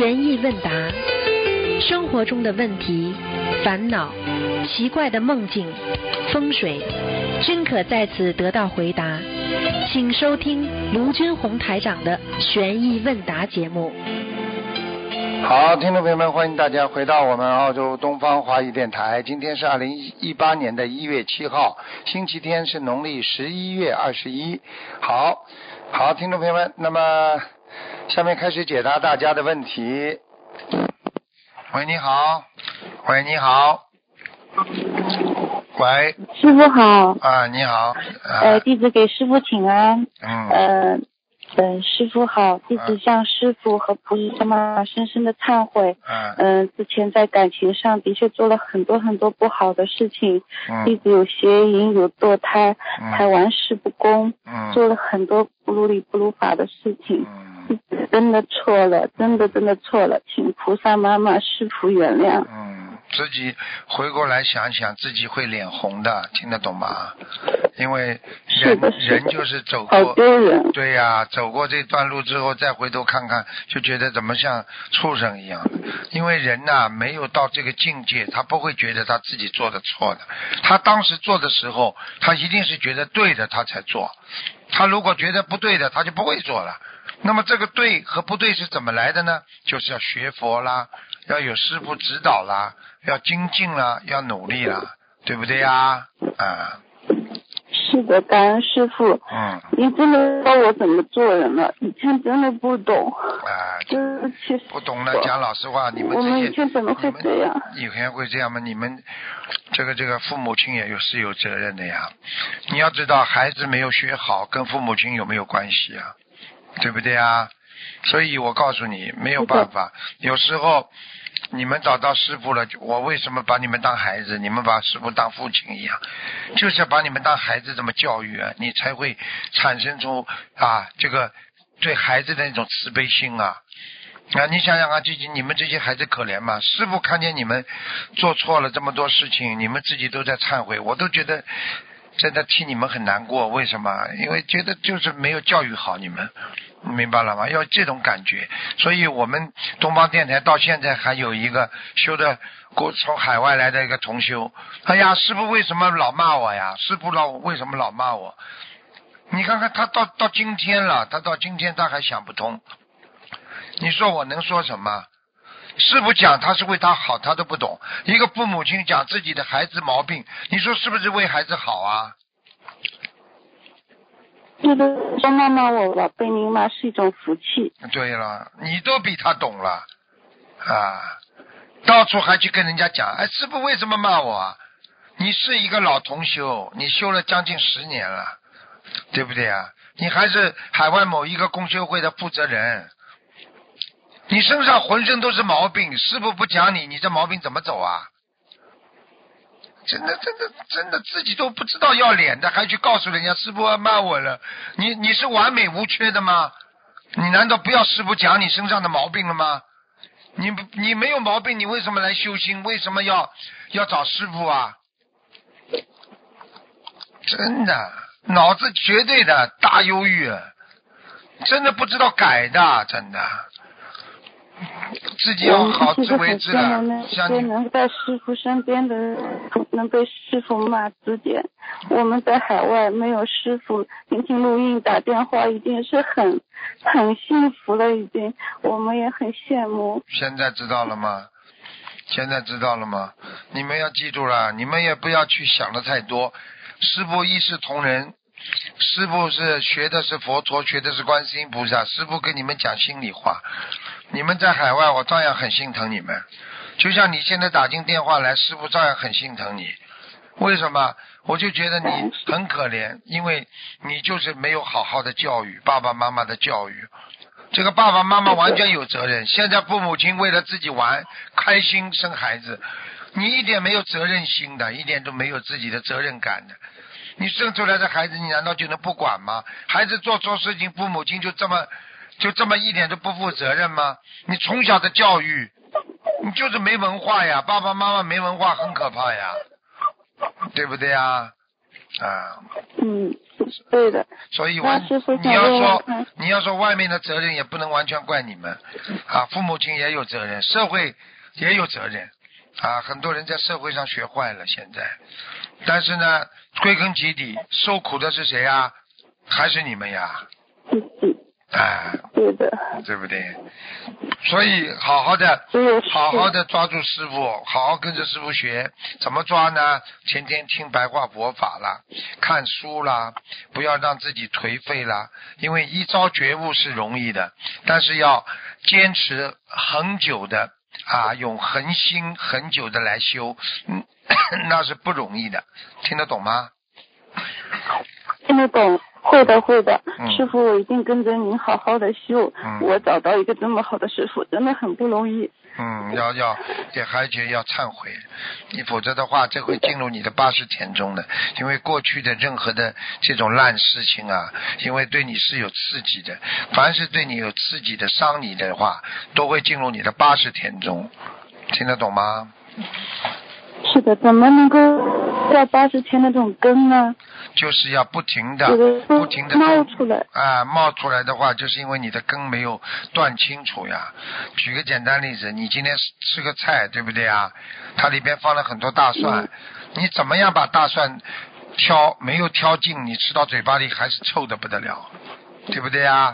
悬疑问答，生活中的问题、烦恼、奇怪的梦境、风水，均可在此得到回答。请收听卢军红台长的悬疑问答节目。好，听众朋友们，欢迎大家回到我们澳洲东方华语电台。今天是二零一八年的一月七号，星期天，是农历十一月二十一。好，好，听众朋友们，那么下面开始解答大家的问题。喂，你好。喂，你好。喂，师傅好，啊，你好。呃，啊，弟子给师傅请安。嗯，呃，嗯，师傅好，弟子向师傅和菩萨妈妈深深的忏悔。嗯，嗯、之前在感情上的确做了很多很多不好的事情，弟嗯，子有邪淫，有堕胎，还嗯，玩世不恭，嗯，做了很多不如理不如法的事情。嗯，真的错了，真的真的错了，请菩萨妈妈、师傅原谅。嗯，自己回过来想想，自己会脸红的，听得懂吗？因为人人就是走好过，丢人，对呀、走过这段路之后，再回头看看，就觉得怎么像畜生一样的。因为人呐、没有到这个境界，他不会觉得他自己做的错的。他当时做的时候，他一定是觉得对的，他才做。他如果觉得不对的，他就不会做了。那么这个对和不对是怎么来的呢？就是要学佛啦，要有师傅指导啦，要精进啦，要努力啦，对不对呀？啊，是的，感恩师傅。嗯，你真的教我怎么做人了，以前真的不懂，啊，就是其实不懂了，讲老实话，你们我们以这些前怎么会这样？以前会这样吗？你们这个这个父母亲也有是有责任的呀。你要知道，孩子没有学好，跟父母亲有没有关系啊？对不对啊？所以我告诉你，没有办法，有时候你们找到师傅了，我为什么把你们当孩子？你们把师傅当父亲一样，就是要把你们当孩子这么教育啊，你才会产生出啊这个对孩子的那种慈悲心啊。啊，你想想啊，这些你们这些孩子可怜吗？师傅看见你们做错了这么多事情，你们自己都在忏悔，我都觉得真的替你们很难过。为什么？因为觉得就是没有教育好你们，明白了吗？要这种感觉。所以我们东方电台到现在还有一个修的国从海外来的一个同修，哎呀，师傅为什么老骂我呀？师傅老为什么老骂我？你看看他到到今天了，他到今天他还想不通。你说我能说什么？师傅讲他是为他好，他都不懂。一个父母亲讲自己的孩子毛病，你说是不是为孩子好啊？那个说妈妈我吧，被您骂是一种福气。对了，你都比他懂了啊！到处还去跟人家讲，哎，师傅为什么骂我啊？你是一个老同修，你修了将近十年了，对不对啊？你还是海外某一个公修会的负责人，你身上浑身都是毛病，师傅不讲你，你这毛病怎么走啊？真的，真的，真的，自己都不知道要脸的，还去告诉人家师傅骂我了。你你是完美无缺的吗？你难道不要师傅讲你身上的毛病了吗？你你没有毛病，你为什么来修心？为什么要要找师傅啊？真的，脑子绝对的大忧郁，真的不知道改的，真的，自己要好自为之我们的。是很羡慕那些像你能在师傅身边的人，能被师傅骂指点。我们在海外没有师傅，听听录音打电话，已经是很很幸福了，已经。我们也很羡慕。现在知道了吗？现在知道了吗？你们要记住了，你们也不要去想的太多。师傅一视同仁，师傅是学的是佛陀，学的是观世音菩萨。师傅跟你们讲心里话，你们在海外，我照样很心疼你们。就像你现在打进电话来，师傅照样很心疼你。为什么？我就觉得你很可怜，因为你就是没有好好的教育爸爸妈妈的教育。这个爸爸妈妈完全有责任。现在父母亲为了自己玩开心生孩子，你一点没有责任心的，一点都没有自己的责任感的。你生出来的孩子，你难道就能不管吗？孩子做错事情，父母亲就这么就这么一点都不负责任吗？你从小的教育，你就是没文化呀，爸爸妈妈没文化很可怕呀，对不对呀？啊，嗯，对的。所以你要说你要说外面的责任也不能完全怪你们啊，父母亲也有责任，社会也有责任啊，很多人在社会上学坏了现在，但是呢，归根结底受苦的是谁呀？还是你们呀？自己，哎，对的。对不对？所以好好的好好的抓住师傅，好好跟着师傅学，怎么抓呢？天天听白话佛法啦，看书啦，不要让自己颓废啦。因为一朝觉悟是容易的，但是要坚持很久的啊，用恒心很久的来修，嗯，那是不容易的。听得懂吗？听得懂，会的会的，嗯师傅，我一定跟着您好好的修。嗯我找到一个这么好的师傅，真的很不容易。嗯，要要对还觉要忏悔，你否则的话，这会进入你的八十天中的。因为过去的任何的这种烂事情啊，因为对你是有刺激的，凡是对你有刺激的、伤你的话，都会进入你的八十天中。听得懂吗？是的，怎么能够在八十天的这种根呢？就是要不停的不停的冒出来。啊，冒出来的话，就是因为你的根没有断清楚呀。举个简单例子，你今天吃个菜，对不对啊？它里边放了很多大蒜，嗯你怎么样把大蒜挑没有挑净，你吃到嘴巴里还是臭的不得了，对不对啊？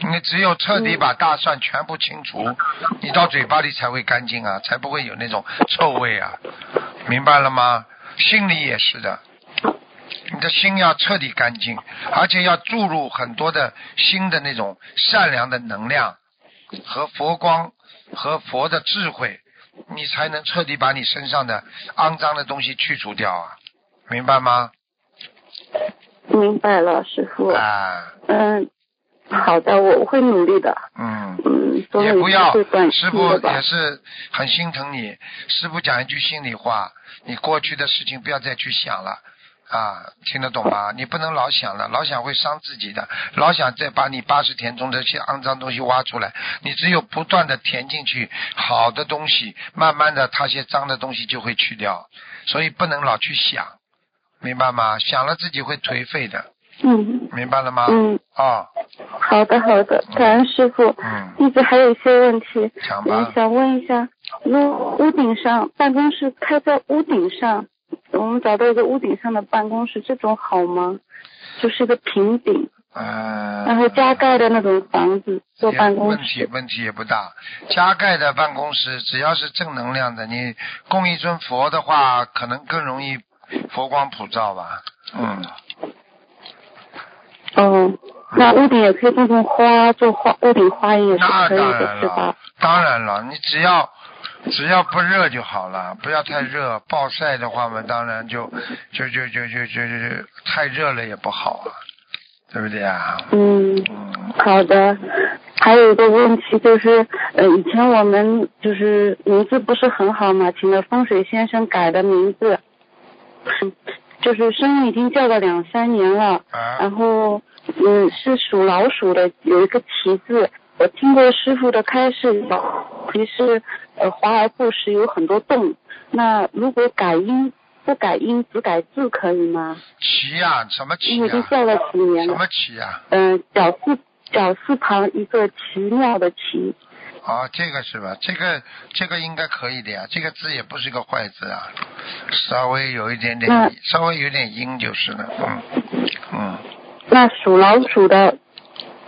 你只有彻底把大蒜全部清除，你到嘴巴里才会干净啊，才不会有那种臭味啊，明白了吗？心里也是的，你的心要彻底干净，而且要注入很多的新的那种善良的能量和佛光和佛的智慧，你才能彻底把你身上的肮脏的东西去除掉啊，明白吗？明白了，师傅。啊，嗯，好的，我会努力的。嗯。嗯，也不要师傅也。是很心疼你。师傅讲一句心里话，你过去的事情不要再去想了。啊，听得懂吗？你不能老想了，老想会伤自己的，老想再把你八十田中这些肮脏东西挖出来。你只有不断的填进去好的东西，慢慢的它些脏的东西就会去掉。所以不能老去想，明白吗？想了自己会颓废的，嗯明白了吗？嗯，哦，好的好的，感恩师傅。嗯，弟子还有一些问题。想问一下，屋屋顶上办公室开在屋顶上，我们找到一个屋顶上的办公室，这种好吗？就是个平顶，嗯。然后加盖的那种房子做办公室问题室。问题也不大。加盖的办公室只要是正能量的，你供一尊佛的话，可能更容易佛光普照吧。嗯，哦，那屋顶也可以种种花，做花屋顶花也是可以的，是吧？当然了，你只要只要不热就好了，不要太热。暴晒的话嘛，当然就就就就就就就,太热了也不好啊，对不对啊？嗯，好的。还有一个问题就是，呃，以前我们就是名字不是很好嘛，请了风水先生改的名字，就是声音已经叫了两三年了，然后。嗯是属老鼠的，有一个奇字，我听过师傅的开示，其实呃华而不实，有很多洞。那如果改音不改音，只改字可以吗？奇呀、什么旗因为已经呀、叫了几年了。什么奇呀、嗯、绞丝绞丝旁一个奇妙的奇。哦，这个是吧？这个这个应该可以的呀，这个字也不是个坏字啊，稍微有一点点，稍微有点音就是了，嗯嗯，那属老鼠的，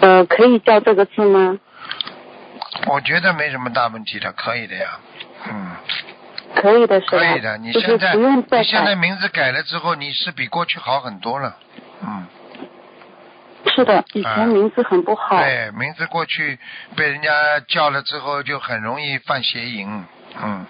呃，可以叫这个字吗？我觉得没什么大问题的，可以的呀，嗯，可以的是吧？可以的。你现在你现在。名字改了之后，你是比过去好很多了，嗯，是的，以啊前名字很不好。对，名字过去被人家叫了之后，就很容易犯邪淫，嗯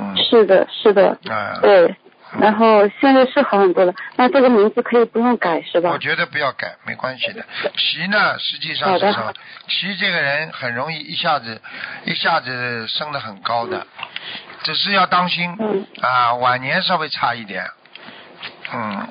嗯是的，是的，啊。对。然后现在是好很多了，那这个名字可以不用改是吧我？觉得不要改，没关系的。齐呢，实际上是什么？齐这个人很容易一下子一下子升得很高的，只是要当心嗯啊，晚年稍微差一点。嗯，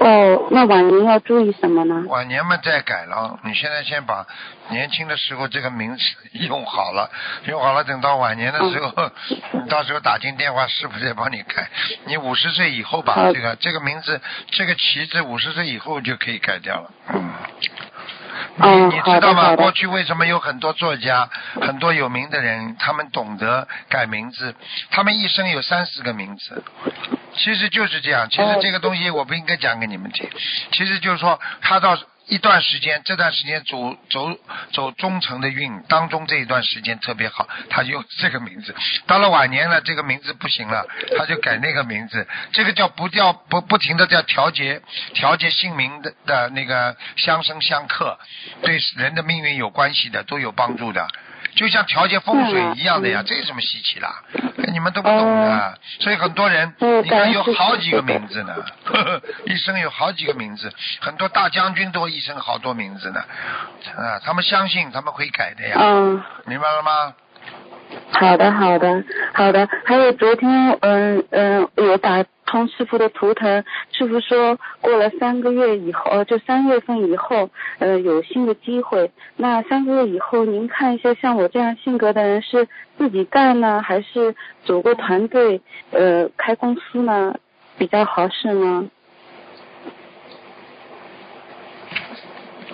哦，那晚年要注意什么呢？晚年嘛再改了，你现在先把年轻的时候这个名字 用好了，用好了，等到晚年的时候，你 到时候打进电话，师傅再帮你改。你五十岁以后吧，这个这个名字，这个旗子五十岁以后就可以改掉了。嗯。你哦你知道吗？过去为什么有很多作家、很多有名的人，他们懂得改名字？他们一生有三四个名字，其实就是这样。其实哦这个东西我不应该讲给你们听，其实就是说他到一段时间，这段时间走走走中层的运当中这一段时间特别好，他用这个名字。到了晚年了，这个名字不行了，他就改那个名字。这个叫不调不不停的叫调节调节姓名的的那个相生相克，对人的命运有关系的，都有帮助的。就像调节风水一样的呀，嗯。这有什么稀奇啦？你们都不懂的，所以很多人，嗯你看有好几个名字呢，呵 呵一生有好几个名字，很多大将军都一生好多名字呢，啊，他们相信他们会改的呀，嗯，明白了吗？好的，好的，好的。还有昨天，嗯嗯，有打通师傅的图腾，师傅说过了三个月以后，呃，就三月份以后，呃，有新的机会。那三个月以后，您看一下，像我这样性格的人是自己干呢，还是组个团队，呃，开公司呢，比较合适呢？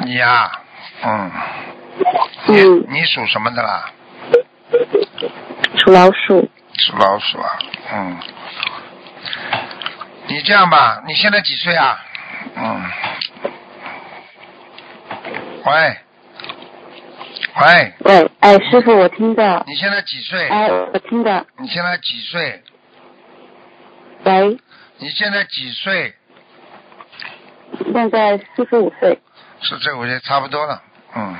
你呀、嗯，你嗯，你属什么的啦？属老鼠。属老鼠啊，嗯。你这样吧，你现在几岁啊？嗯。喂，喂，喂，哎，师傅，我听到。你现在几岁？哎，我听到。你现在几岁？喂，你现在几岁？现在四十五岁。四十五岁差不多了，嗯，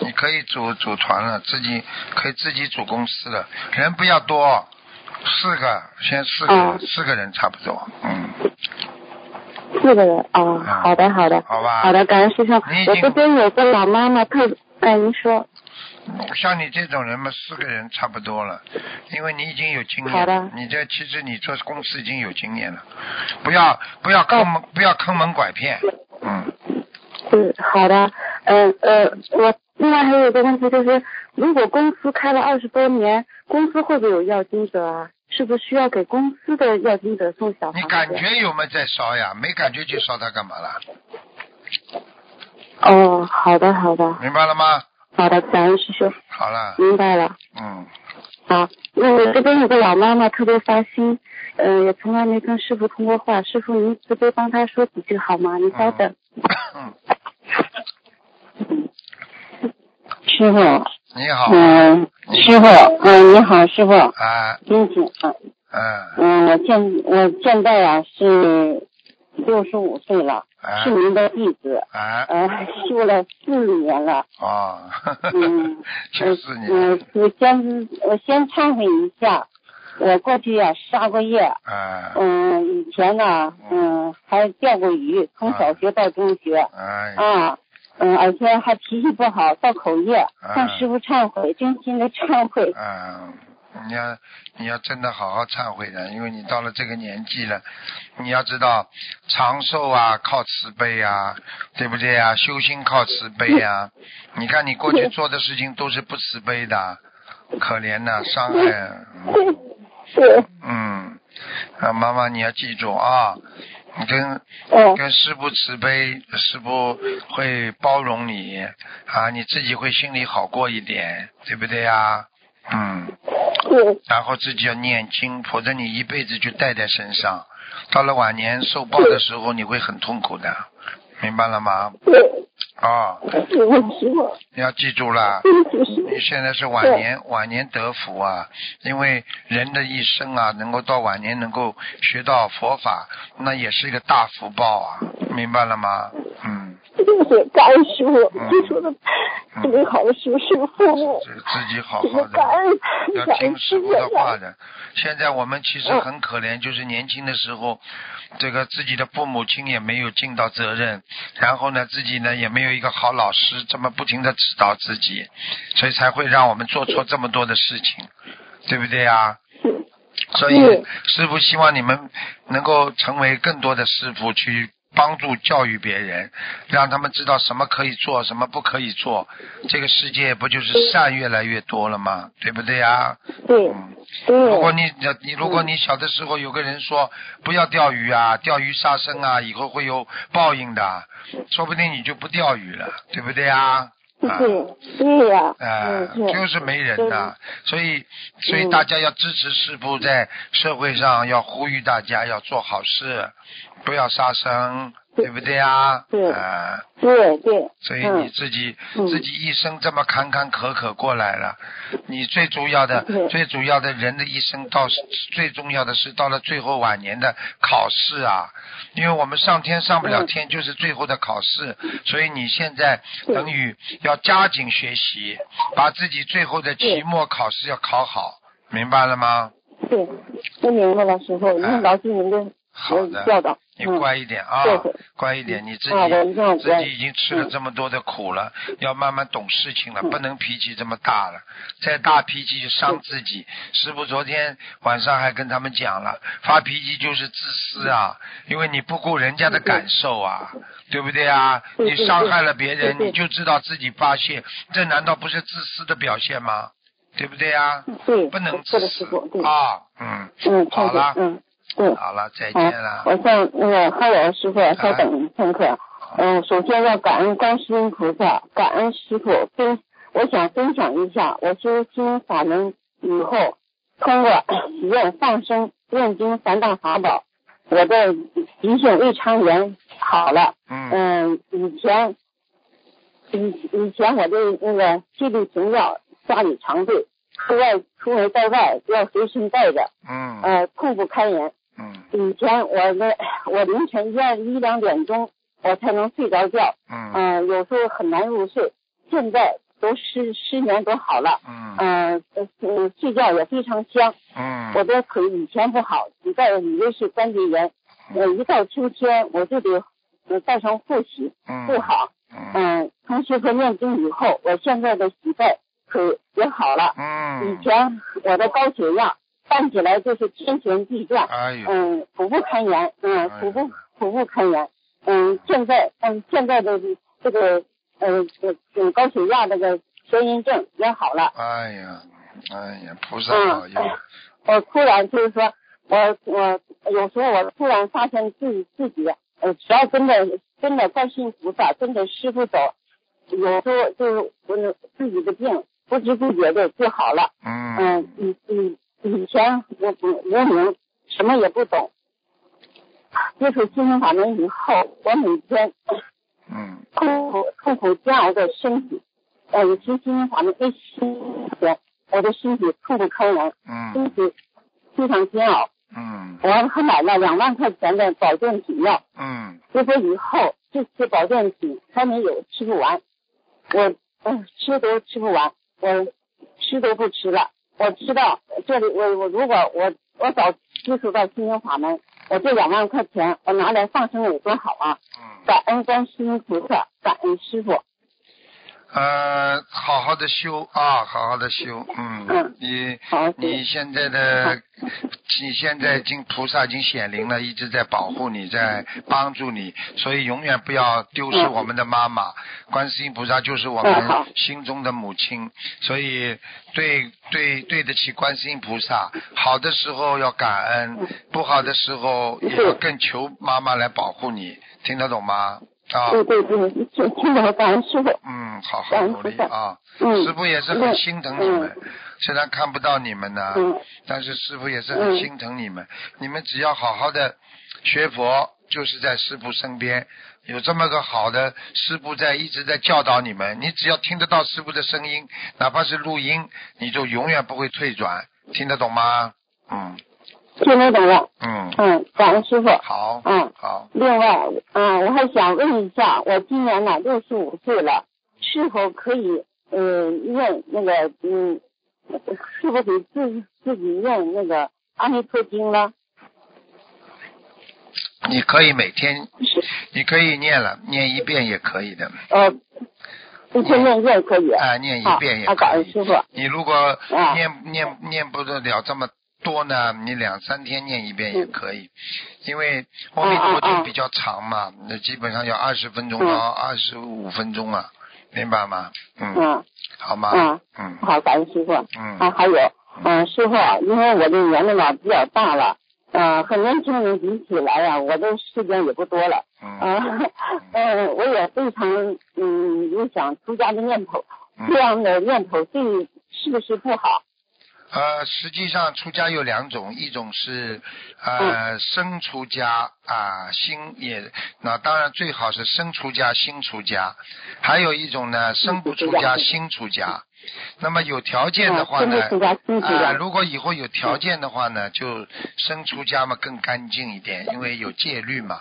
你可以组组团了，自己可以自己组公司了，人不要多，四个，先四个，哦四个人差不多，嗯，四个人哦，啊好的好的，好吧好的，感恩师兄你这边有个老妈妈特，哎，您说，像你这种人嘛，四个人差不多了，因为你已经有经验了，你这其实你做公司已经有经验了，不要不要坑门、不要坑蒙拐骗，嗯，嗯，好的，嗯呃，我另外还有一个问题就是，如果公司开了二十多年，公司会不会有要金者啊？是不是需要给公司的要金者送小房子？你感觉有没有在烧呀？没感觉就烧它干嘛了？哦，好的好的明白了吗？好的，感恩师兄，好了，明白了。嗯。好，那我这边有个老妈妈特别发心，嗯、也从来没跟师傅通过话，师傅您慈悲帮她说几句好吗？您稍等。嗯，师傅，你好，嗯，师傅，嗯，你好，师傅，啊，您请，嗯。嗯，嗯，我现我现在啊、是六十五岁了，啊。是，您的弟子，啊，呃，修了四年了，哦，嗯，就是你，嗯，我先我先忏悔一下，我过去呀、杀过业，啊，嗯，以前呢，嗯，还钓过鱼，从小学到中学，哎，啊，嗯，而且还脾气不好，造口业，向师傅忏悔，真心的忏悔。嗯，你要你要真的好好忏悔的，因为你到了这个年纪了，你要知道长寿啊靠慈悲啊，对不对啊？修心靠慈悲啊。你看你过去做的事情都是不慈悲的，可怜呐、伤害。嗯 是，嗯，啊，妈妈你要记住啊，你跟嗯跟师傅慈悲，师傅会包容你啊，你自己会心里好过一点，对不对呀？嗯，是，然后自己要念经，否则你一辈子就带在身上，到了晚年受报的时候，你会很痛苦的，明白了吗？啊、是，是，师傅，你要记住了。你现在是晚年，晚年得福啊！因为人的一生啊，能够到晚年能够学到佛法，那也是一个大福报啊！明白了吗？嗯，是，感恩师傅，嗯。你说的特别好的师傅，师傅父母，自自己好这好的，个感恩，要听师傅的话的。现在我们其实很可怜，就是年轻的时候，这个自己的父母亲也没有尽到责任，然后呢，自己呢也没有一个好老师这么不停的指导自己，所以才会让我们做错这么多的事情，对不对呀？所以师傅希望你们能够成为更多的师傅，去帮助教育别人，让他们知道什么可以做，什么不可以做，这个世界不就是善越来越多了吗？对不对呀？对嗯。对。如果你你如果你小的时候有个人说不要钓鱼啊，钓鱼杀生啊，以后会有报应的，说不定你就不钓鱼了，对不对呀？啊，对对呀，哎、嗯就是没人呐，所以所以嗯大家要支持师傅在社会上要呼吁大家要做好事，不要杀生，对对。不对呀？对。啊，对对，所以嗯。你自己、嗯。自己一生这么坎坎坷坷过来了，你最主要的最主要的人的一生到最重要的是到了最后晚年的考试啊，因为我们上天上不了嗯。天就是最后的考试，所以你现在等于要加紧学习，把自己最后的期末考试要考好，明白了吗？对，我明白了，师傅，您老师您的哎好的，你嗯。乖一点啊乖一点，你自己自己已经吃了嗯这么多的苦了，要慢慢懂事情了，嗯。不能脾气这么大了，再大脾气就伤自己。师傅昨天晚上还跟他们讲了，发脾气就是自私啊，因为你不顾人家的感受啊，对不对啊？你伤害了别人，你就知道自己发泄，这难道不是自私的表现吗？对不对啊？对，不能，自私啊，嗯，嗯，好了，嗯，对。好了，再见了，。我向那个还有师傅稍等片刻。嗯，首先要感恩观世音菩萨，感恩师傅分，我想分享一下我修心法门以后，通过许愿放生、念经三大法宝，我的急性胃肠炎好了。嗯嗯，以前以以前我的那个气力停药家里常备，出外出门在外要随身带着，嗯呃，痛不堪言。嗯以前我的我凌晨一二一两点钟我才能睡着觉，嗯嗯、有时候很难入睡。现在都失失眠都好了，嗯嗯、呃，呃睡觉也非常香。嗯我的腿以前不好，膝盖以为是关节炎，我，一到秋天我就得呃带上护膝，不好。嗯嗯，从学佛念经以后，我现在的膝盖腿也好了。嗯以前我的高血压站起来就是天旋地转，嗯，苦不堪言，嗯，苦不苦不堪言，嗯，现在嗯现在的这个呃这个高血压这个悬疑症也好了，哎呀哎呀菩萨保嗯佑，我突然就是说，我我有时候我突然发现自己自己，呃，只要跟着跟着观世音菩萨，跟着师傅走，有时候就是我自己的病不知不觉的就好了。嗯嗯，以以以前我不无名，什么也不懂。接触心灵法门以后，我每天嗯痛苦痛苦煎熬的身体，呃，有些心灵法门一心前，我的身体痛不堪言，嗯身体非常煎熬。嗯我还买了两万块钱的保健品药，嗯结果以后这些保健品还没有吃不完，我嗯吃都吃不完，我吃都不吃了。我知道这里我我如果我我早接触到心灵法门，我这两万块钱我拿来放生有多好啊！嗯感恩观世音菩萨，感恩师傅。呃，好好的修啊，好好的修，嗯嗯，你，你现在的，你现在已经菩萨已经显灵了，一直在保护你，在帮助你，所以永远不要丢失嗯我们的妈妈。观世音菩萨就是我们心中的母亲，所以对对对得起观世音菩萨。好的时候要感恩，不好的时候也要更求妈妈来保护你，听得懂吗？啊，对对对，听听懂了，感恩师傅。嗯，好好努力啊。嗯，师傅也是很心疼你们，虽然看不到你们呢，嗯但是师傅也是很心疼你们。你们只要好好的学佛，就是在师傅身边，有这么个好的师傅在一直在教导你们。你只要听得到师傅的声音，哪怕是录音，你就永远不会退转。听得懂吗？嗯听得懂了。嗯，嗯，感恩师傅。好，嗯。好。另外，嗯，我还想问一下，我今年呢六十五岁了，是否可以嗯念那个嗯，是否给自自己念那个阿弥陀经呢？你可以每天，你可以念了，念一遍也可以的。呃，一天念一遍可以。啊，念一，遍也啊，感可以。恩师傅。你如果啊念念念不得了这么多呢，你两三天念一遍也可以，因为阿弥陀经比较长嘛，那基本上要二十分钟到二十五分钟啊，明白吗？嗯，嗯。好吗？嗯。嗯。好，感谢师傅。嗯。啊，还有，嗯，师傅，因为我的年龄呢比较大了，呃，和年轻人比起来呀、我的时间也不多了，嗯。啊，呃，我也非常嗯有想出家的念头，嗯。这样的念头对是不是不好？呃，实际上出家有两种，一种是呃生出家啊、心也，那当然最好是生出家心出家，还有一种呢生不出家心出家。那么有条件的话呢啊，如果以后有条件的话呢，就生出家嘛更干净一点，因为有戒律嘛，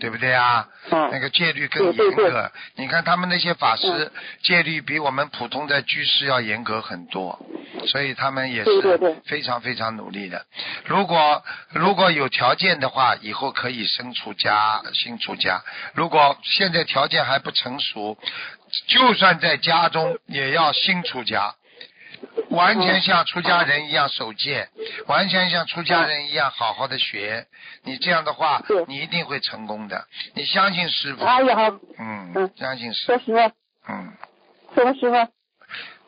对不对啊？嗯那个戒律更严格。你看他们那些法师，戒律比我们普通的居士要严格很多，所以他们也是非常非常努力的。如果如果有条件的话，以后可以生出家，新出家。如果现在条件还不成熟，就算在家中也要新出家。完全像出家人一样守戒，完全像出家人一样好好的学。你这样的话对，你一定会成功的。你相信师傅，哎呀，嗯嗯，相信师傅，说师傅，嗯，说师傅，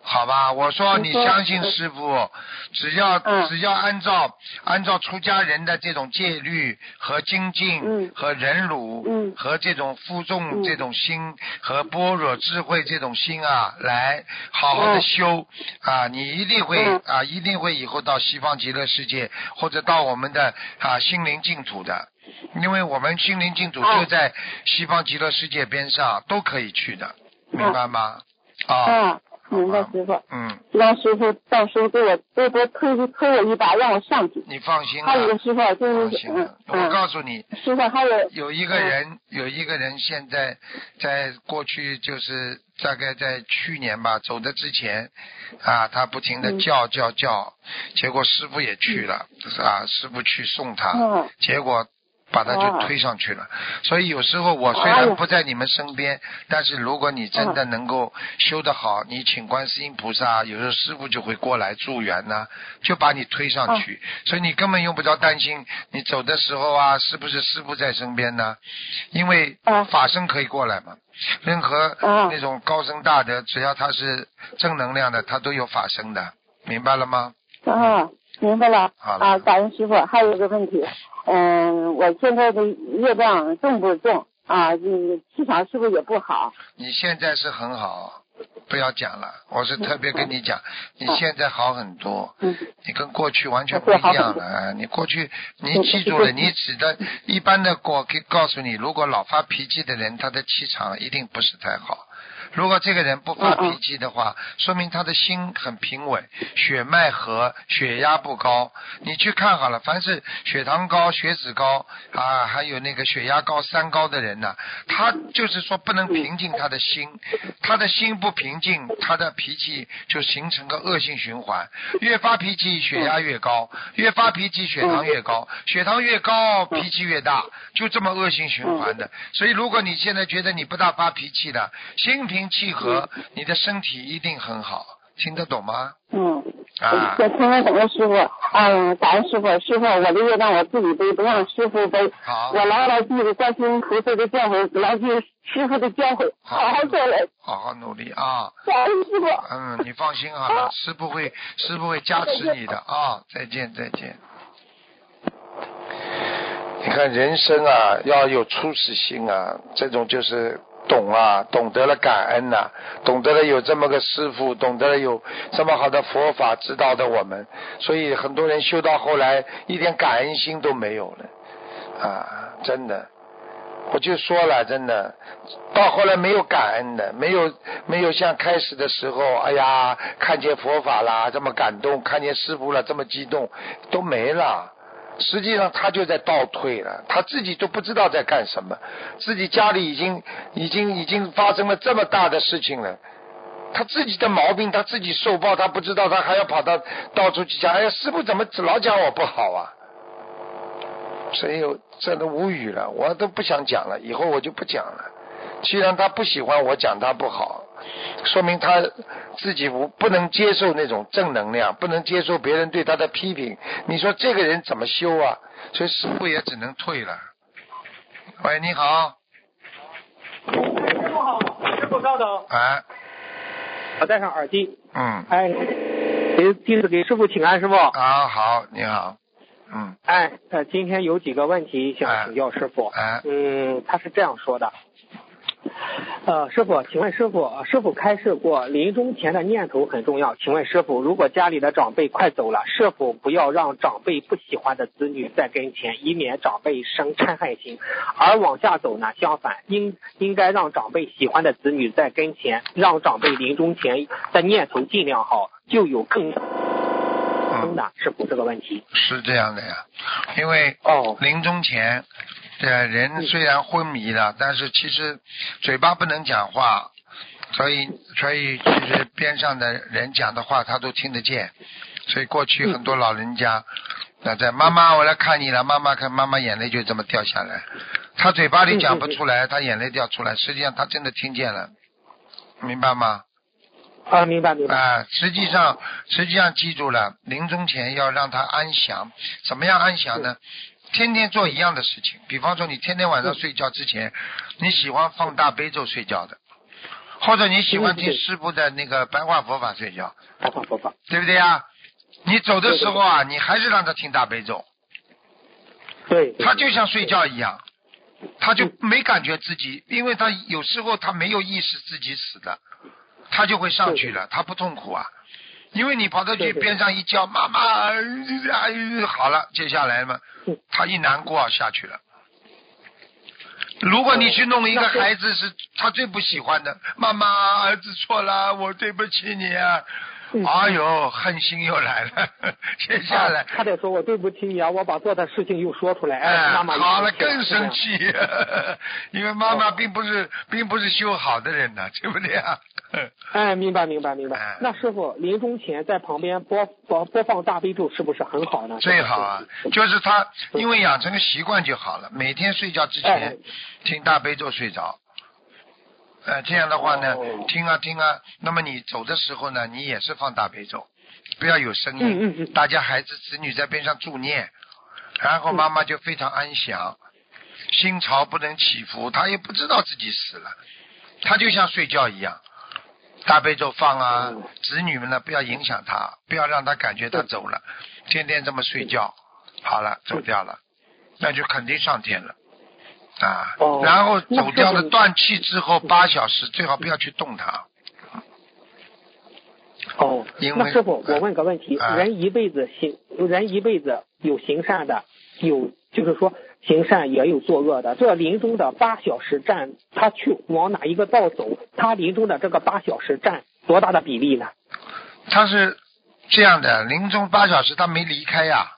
好吧。我说你相信师傅，只要嗯。只要按照按照出家人的这种戒律和精进嗯。和忍辱嗯。和这种负重嗯。这种心和般若智慧这种心啊，来好好的嗯。修啊，你一定会嗯。啊，一定会以后到西方极乐世界或者到我们的啊心灵净土的，因为我们心灵净土嗯就在西方极乐世界边上，都可以去的，明白吗？啊，啊，明白师傅，嗯，让师傅到时候给我多多推推我一把，让我上去。你放心还有一个，师傅就是嗯放心，我嗯，告诉你。师傅还有有一个人，有一个人现在在过去就是大概在去年吧，走的之前啊，他不停的嗯。叫叫叫，结果师傅也去了，啊，师傅去送他，嗯。结果把他就哦推上去了。所以有时候我虽然不在你们身边，但是如果你真的能够修得好，你请观世音菩萨，有时候师傅就会过来助缘呐、就把你推上去。所以你根本用不着担心，你走的时候啊，是不是师傅在身边呢？因为啊法身可以过来嘛。任何啊那种高僧大德，只要他是正能量的，他都有法身的，明白了吗？啊，明白了好了啊，感恩师傅。还有一个问题，嗯，我现在的业障重不重啊？你，气场是不是也不好？你现在是很好，不要讲了。我是特别跟你讲，你现在好很多，嗯你跟过去完全不一样了。哎你过去，你记住了，你指的一般的我可以告诉你，如果老发脾气的人，他的气场一定不是太好。如果这个人不发脾气的话，说明他的心很平稳，血脉和血压不高。你去看好了，凡是血糖高、血脂高啊，还有那个血压高、三高的人呢、他就是说不能平静他的心，他的心不平静，他的脾气就形成个恶性循环，越发脾气血压越高，越发脾气血糖越高，血糖越高脾气越大，就这么恶性循环的。所以如果你现在觉得你不大发脾气的，心平气和，你的身体一定很好，听得懂吗？嗯，啊我听了怎么师傅？嗯，感恩师傅，师傅，我的业障我自己背，不让师傅背。好我牢牢记住观世音菩萨的教诲，牢记师傅的教诲，好好做人。好好努力啊！感恩师傅。嗯，你放心好了，师傅会师傅会加持你的啊！再见再见。你看人生啊，要有初始心啊，这种就是懂啊，懂得了感恩呐、懂得了有这么个师傅，懂得了有这么好的佛法指导的我们，所以很多人修到后来一点感恩心都没有了啊，真的。我就说了，真的，到后来没有感恩的，没有没有像开始的时候，哎呀，看见佛法啦这么感动，看见师傅了这么激动，都没了。实际上他就在倒退了，他自己都不知道在干什么，自己家里已经已经已经发生了这么大的事情了。他自己的毛病他自己受报，他不知道，他还要跑到到处去讲，哎呀，师傅怎么老讲我不好啊？所以真的无语了，我都不想讲了，以后我就不讲了。既然他不喜欢我讲他不好，说明他自己不不能接受那种正能量，不能接受别人对他的批评。你说这个人怎么修啊？所以师傅也只能退了。喂，你好。师傅好，师傅稍等。哎。我戴上耳机。嗯。哎，给弟子给师傅请安，师傅。啊，好，你好。嗯。哎，呃，今天有几个问题想请教师傅。哎。嗯，他是这样说的。呃，师傅，请问师傅，师傅开示过，临终前的念头很重要。请问师傅，如果家里的长辈快走了，是否不要让长辈不喜欢的子女在跟前，以免长辈生嗔恨心？而往下走呢，相反，应应该让长辈喜欢的子女在跟前，让长辈临终前的念头尽量好，就有更嗯的师傅这个问题。是这样的呀，因为哦临终前，对啊，人虽然昏迷了，但是其实嘴巴不能讲话，所以所以其实边上的人讲的话他都听得见，所以过去很多老人家，那在妈妈我来看你了，妈妈看妈妈眼泪就这么掉下来，他嘴巴里讲不出来，他眼泪掉出来，实际上他真的听见了，明白吗？啊，明白明白。啊，实际上，实际上记住了，临终前要让他安详。怎么样安详呢？天天做一样的事情，比方说你天天晚上睡觉之前，你喜欢放大悲咒睡觉的，或者你喜欢听师傅的那个白话佛法睡觉，白话佛法。对不对呀？你走的时候啊，你还是让他听大悲咒，对。他就像睡觉一样，他就没感觉自己，因为他有时候他没有意识自己死的。他就会上去了，他不痛苦啊，因为你跑到去边上一叫妈妈，哎，好了，接下来嘛，他一难过下去了。如果你去弄一个孩子是他最不喜欢的，妈妈儿子错了，我对不起你啊，哎呦，恨心又来了，接下来。他得说我对不起你啊，我把做的事情又说出来，哎，妈妈好了更生气，因为妈妈并不是并不是修好的人呢，对不对啊？哎，明白明白明白。那师傅临终前在旁边播播播放大悲咒，是不是很好呢？最好啊，就是他因为养成个习惯就好了，每天睡觉之前听大悲咒睡着。呃，这样的话呢，听啊听啊，那么你走的时候呢，你也是放大悲咒，不要有声音，大家孩子子女在边上助念，然后妈妈就非常安详，心潮不能起伏，她也不知道自己死了，她就像睡觉一样。大悲咒放啊，子女们呢不要影响他，不要让他感觉他走了，天天这么睡觉，好了走掉了，那就肯定上天了啊。然后走掉了断气之后八小时最好不要去动它。哦，那师傅，我问个问题：人一辈子行，人一辈子有行善的，有就是说。行善也有作恶的，这临终的八小时占他去往哪一个道走？他临终的这个八小时占多大的比例呢？他是这样的，临终八小时他没离开呀，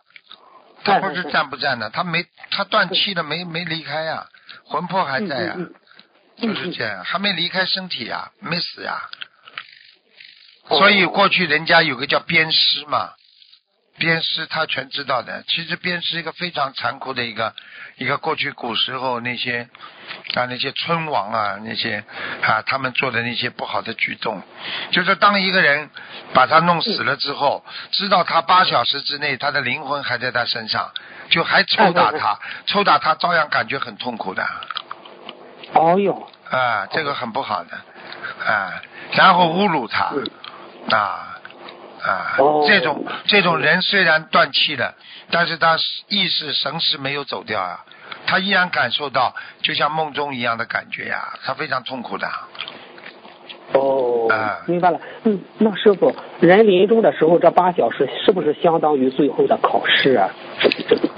他不是站不站的，他没他断气了没没离开呀，魂魄还在呀，就是这样，还没离开身体呀，没死呀。所以过去人家有个叫鞭尸嘛。鞭尸他全知道的，其实鞭尸一个非常残酷的一个一个过去古时候那些啊那些村王啊那些啊他们做的那些不好的举动，就是当一个人把他弄死了之后，知道他八小时之内他的灵魂还在他身上，就还抽打他，抽打他照样感觉很痛苦的。哦哟。啊，这个很不好的啊，然后侮辱他啊。啊，这种这种人虽然断气了，但是他意识神识没有走掉啊，他依然感受到就像梦中一样的感觉呀，他非常痛苦的。哦，明白了。嗯，那师傅，人临终的时候这八小时是不是相当于最后的考试啊？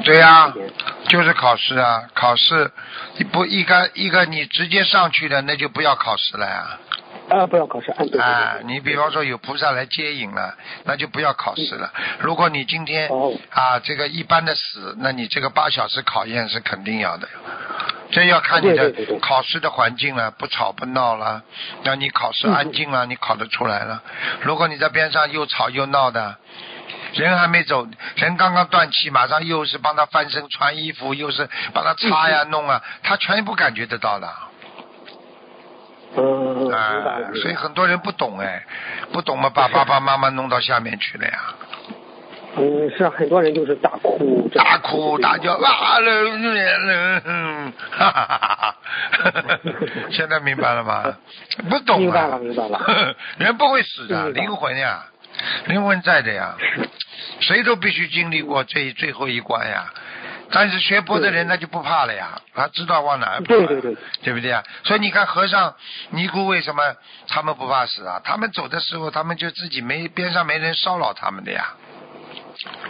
对呀，就是考试啊，考试你不一个一个你直接上去的，那就不要考试了呀。啊，不要考试，啊，你比方说有菩萨来接引了，那就不要考试了。如果你今天啊，这个一般的死，那你这个八小时考验是肯定要的。这要看你的考试的环境了，不吵不闹了，那你考试安静了，你考得出来了。如果你在边上又吵又闹的，人还没走，人刚刚断气，马上又是帮他翻身穿衣服，又是帮他擦呀弄啊，他全部感觉得到的。嗯，啊了，所以很多人不懂哎，不懂嘛，把爸爸妈妈弄到下面去了呀，嗯，是啊很多人就是大哭，大哭大叫啊了，嗯，哈哈哈哈哈！现在明白了吗？不懂啊，明白了明白了。人不会死的，灵魂呀，灵魂在的呀，谁都必须经历过这最后一关呀。但是学佛的人他就不怕了呀，他知道往哪儿跑。对对对，对不对啊？所以你看和尚、尼姑为什么他们不怕死啊？他们走的时候，他们就自己没边上没人骚扰他们的呀。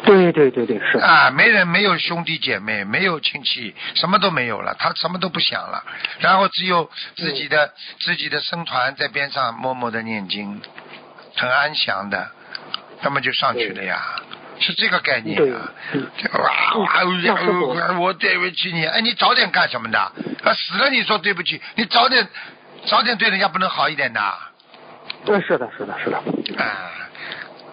对对对对是，啊，没人，没有兄弟姐妹，没有亲戚，什么都没有了，他什么都不想了，然后只有自己的、自己的僧团在边上默默的念经，很安详的，那么就上去了呀，是这个概念对啊。我对不起你，哎，你早点干什么的？啊，死了你说对不起，你早点早点对人家不能好一点的？啊，嗯是的是的是的，啊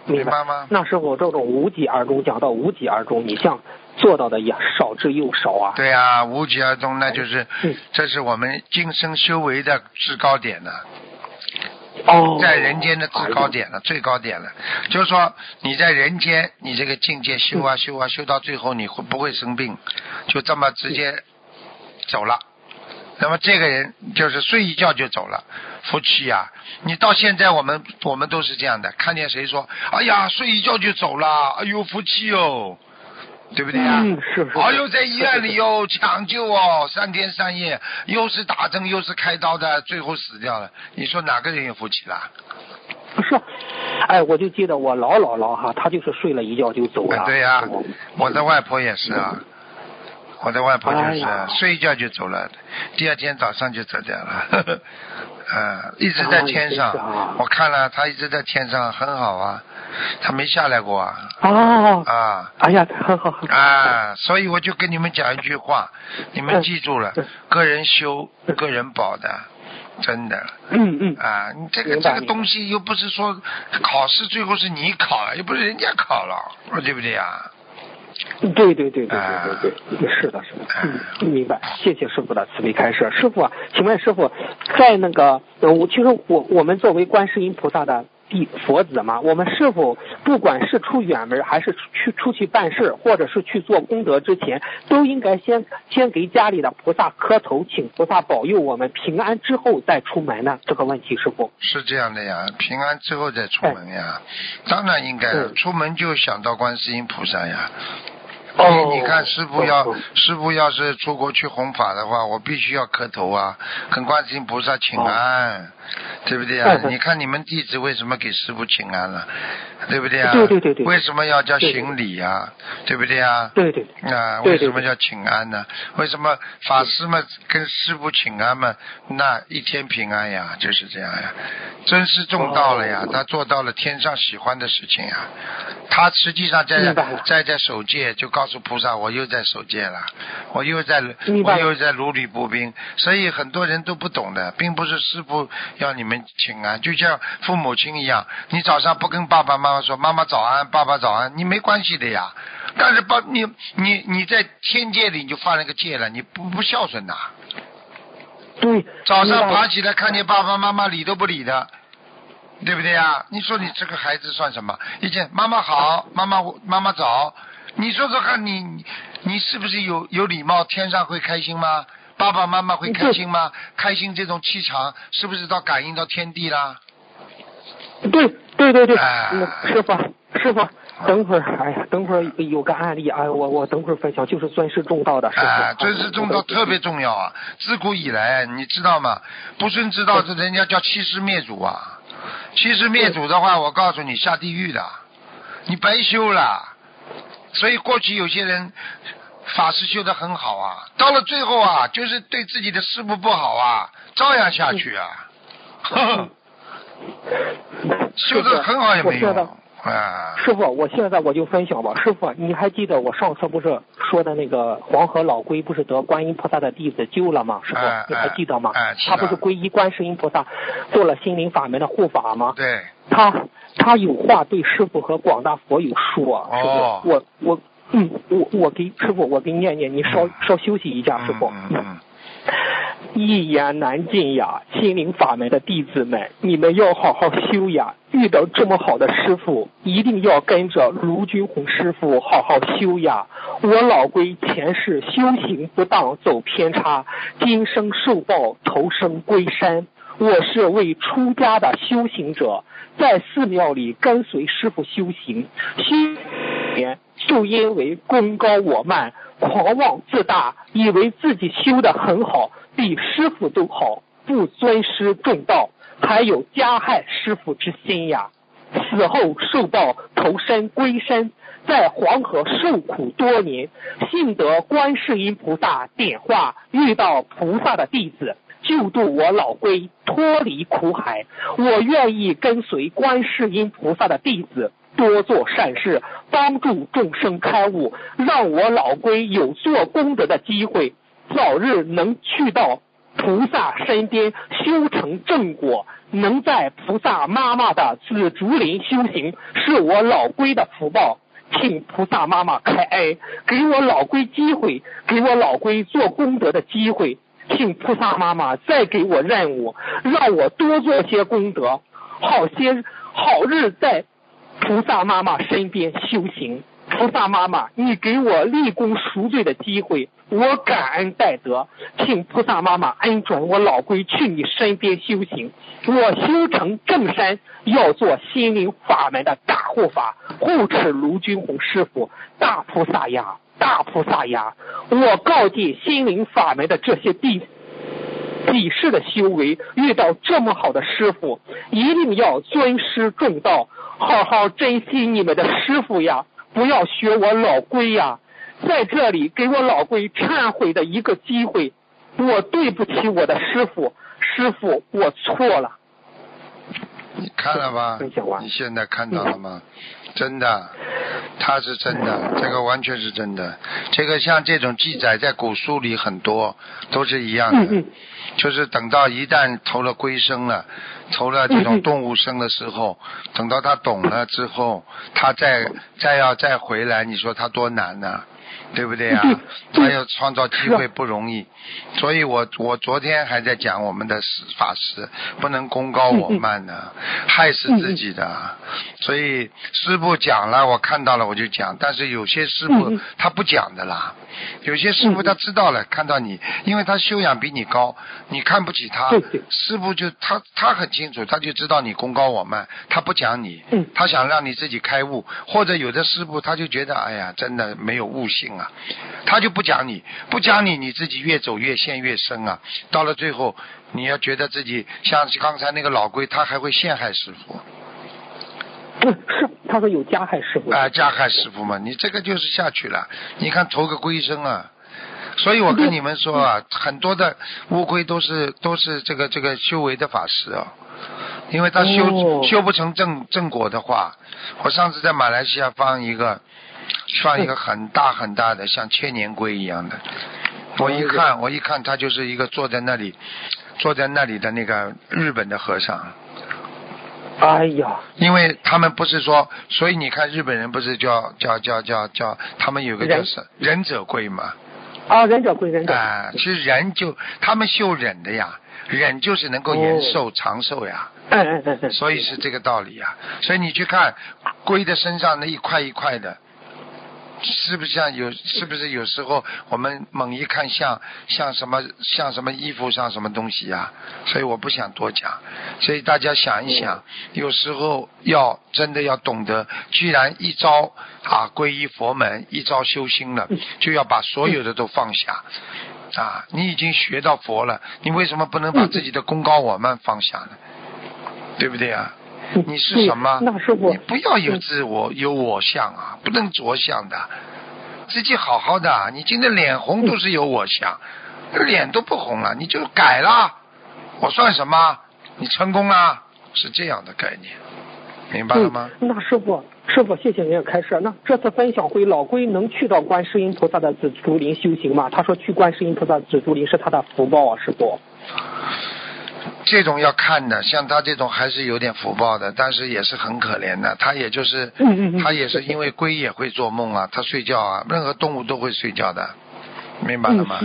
明白吗？那是我，这种无疾而终，讲到无疾而终，你像做到的也少之又少啊。对呀、无疾而终，那就是嗯这是我们今生修为的制高点呢。哦，在人间的制高点了，最高点了。就是说你在人间，你这个境界修啊修啊修到最后，你会不会生病？就这么直接走了。那么这个人就是睡一觉就走了，夫妻啊，你到现在我们我们都是这样的，看见谁说，哎呀，睡一觉就走了，哎呦夫妻哦，对不对啊？嗯是是哎呦，在医院里哟，抢救哦，三天三夜，又是打针又是开刀的，最后死掉了。你说哪个人有福气啦？不是，哎，我就记得我老姥姥哈，她就是睡了一觉就走了。啊对呀、我的外婆也是啊，我的外婆就是、哎睡一觉就走了，第二天早上就走掉了。呵 呵啊，一直在天上，我看了他一直在天上，很好啊，他没下来过啊哦，啊。哎呀，很好，很好。啊，所以我就跟你们讲一句话，你们嗯记住了嗯，个人修，个人保的，真的。嗯嗯，啊，你这个这个东西又不是说考试最后是你考了，又不是人家考了，对不对呀？对对对对啊对对对，是的，是的，嗯，明白。谢谢师傅的慈悲开示。师傅啊，请问师傅，在那个，呃我其实我我们作为观世音菩萨的弟佛子嘛，我们是否不管是出远门还是去出去办事，或者是去做功德之前，都应该先先给家里的菩萨磕头，请菩萨保佑我们平安之后再出门呢？这个问题，师傅。是这样的呀，平安之后再出门呀，当然应该出门就想到观世音菩萨呀。哦你你看师傅要哦师傅要是出国去弘法的话，我必须要磕头啊，跟观世音菩萨请安，对不对啊？你看你们弟子为什么给师傅请安了，对不对啊？对对对对为什么要叫行礼啊？对不对啊？对对啊，为什么叫请安呢？为什么法师们跟师傅请安嘛？那一天平安呀，就是这样呀。尊师重道了呀，哦他做到了天上喜欢的事情呀。他实际上在在在守戒，就告诉菩萨，我又在守戒了，我又在我又在如履薄冰。所以很多人都不懂的，并不是师傅要你们请安，就像父母亲一样，你早上不跟爸爸妈妈说妈妈早安，爸爸早安，你没关系的呀。但是爸，你你你在天界里你就犯了个戒了，你不不孝顺呐。对，早上爬起来看见爸爸妈妈理都不理的，对不对呀？你说你这个孩子算什么？一见妈妈好，妈妈妈妈早，你说说看你你你是不是有有礼貌？天上会开心吗？爸爸妈妈会开心吗？开心这种气场是不是到感应到天地啦？对对对对，哎嗯师傅师傅，等会儿，哎呀，等会儿有个案例，哎，我我等会儿分享，就是尊师重道的师傅。啊，尊师重道特别重要啊！自古以来，你知道吗？不尊之道，这人家叫欺师灭祖啊！欺师灭祖的话，我告诉你，下地狱的，你白修了。所以过去有些人法师修的很好啊，到了最后啊，就是对自己的师傅不好啊，照样下去啊。呵 呵修的很好也没我现在用啊。师傅，我现在我就分享吧。师傅，你还记得我上次不是说的那个黄河老龟不是得观音菩萨的弟子救了吗？师傅，哎你还记得吗？他不是皈依观世音菩萨，做了心灵法门的护法吗？对，他他有话对师傅和广大佛友说，师傅，哦我我嗯，我我给师傅我给你念念，你稍、嗯稍休息一下，师傅。嗯嗯嗯一言难尽呀！心灵法门的弟子们，你们要好好修呀！遇到这么好的师傅，一定要跟着卢军红师傅好好修呀！我老龟前世修行不当，走偏差，今生受报，投生龟山。我是位出家的修行者，在寺庙里跟随师傅修行，修年就因为功高我慢、狂妄自大，以为自己修得很好。比师傅都好，不尊师重道，还有加害师傅之心呀！死后受报投身归山，在黄河受苦多年，幸得观世音菩萨点化，遇到菩萨的弟子，救度我老龟脱离苦海。我愿意跟随观世音菩萨的弟子，多做善事，帮助众生开悟，让我老龟有做功德的机会。早日能去到菩萨身边修成正果，能在菩萨妈妈的紫竹林修行，是我老龟的福报。请菩萨妈妈开恩，给我老龟机会，给我老龟做功德的机会。请菩萨妈妈再给我任务，让我多做些功德，好些好日在菩萨妈妈身边修行。菩萨妈妈，你给我立功赎罪的机会。我感恩戴德，请菩萨妈妈恩准我老龟去你身边修行。我修成正山，要做心灵法门的大护法，护持卢军红师傅。大菩萨呀，大菩萨呀！我告诫心灵法门的这些弟几世的修为，遇到这么好的师傅，一定要尊师重道，好好珍惜你们的师傅呀！不要学我老龟呀！在这里给我老龟忏悔的一个机会，我对不起我的师傅，师傅我错了。你看了吗？你现在看到了吗？真的，他是真的，这个完全是真的。这个像这种记载在古书里很多，都是一样的。就是等到一旦投了龟生了，投了这种动物生的时候，等到他懂了之后，他再再要再回来，你说他多难呢？对不对啊？他要创造机会不容易，所以我我昨天还在讲我们的法师不能功高我慢的，害死自己的。所以师傅讲了，我看到了我就讲，但是有些师傅他不讲的啦。有些师傅他知道了，看到你，因为他修养比你高，你看不起他，师傅就他他很清楚，他就知道你功高我慢，他不讲你，他想让你自己开悟，或者有的师傅他就觉得哎呀，真的没有悟性啊，他就不讲你，不讲你，你自己越走越陷越深啊，到了最后你要觉得自己像刚才那个老龟，他还会陷害师傅。是，他说有加害师傅。啊，加害师傅嘛，你这个就是下去了。你看投个龟身啊，所以我跟你们说啊，很多的乌龟都是都是这个这个修为的法师啊，因为他修修不成正正果的话，我上次在马来西亚放一个放一个很大很大的像千年龟一样的，我一看我一看他就是一个坐在那里坐在那里的那个日本的和尚。哎呀，因为他们不是说，所以你看日本人不是叫叫叫叫叫，他们有个叫是忍者龟嘛。啊，忍者龟，忍者。啊，其实忍就他们修忍的呀，忍就是能够延寿长寿呀。嗯嗯嗯嗯。所以是这个道理呀，所以你去看龟的身上那一块一块的。是不是像有？是不是有时候我们猛一看像像什么像什么衣服上什么东西呀？所以我不想多讲。所以大家想一想，有时候要真的要懂得，居然一招啊皈依佛门，一招修心了，就要把所有的都放下啊！你已经学到佛了，你为什么不能把自己的功高我慢放下呢？对不对啊？你是什么？你不要有自我、有我相啊，不能着相的。自己好好的，你今天脸红都是有我相，脸都不红了，你就改了，我算什么？你成功了，是这样的概念，明白了吗？那师傅，师傅，谢谢您的开示。那这次分享会，老龟能去到观世音菩萨的紫竹林修行吗？他说去观世音菩萨紫竹林是他的福报啊，师傅。这种要看的，像他这种还是有点福报的，但是也是很可怜的。他也就是，他也是因为龟也会做梦啊，他睡觉啊，任何动物都会睡觉的，明白了吗？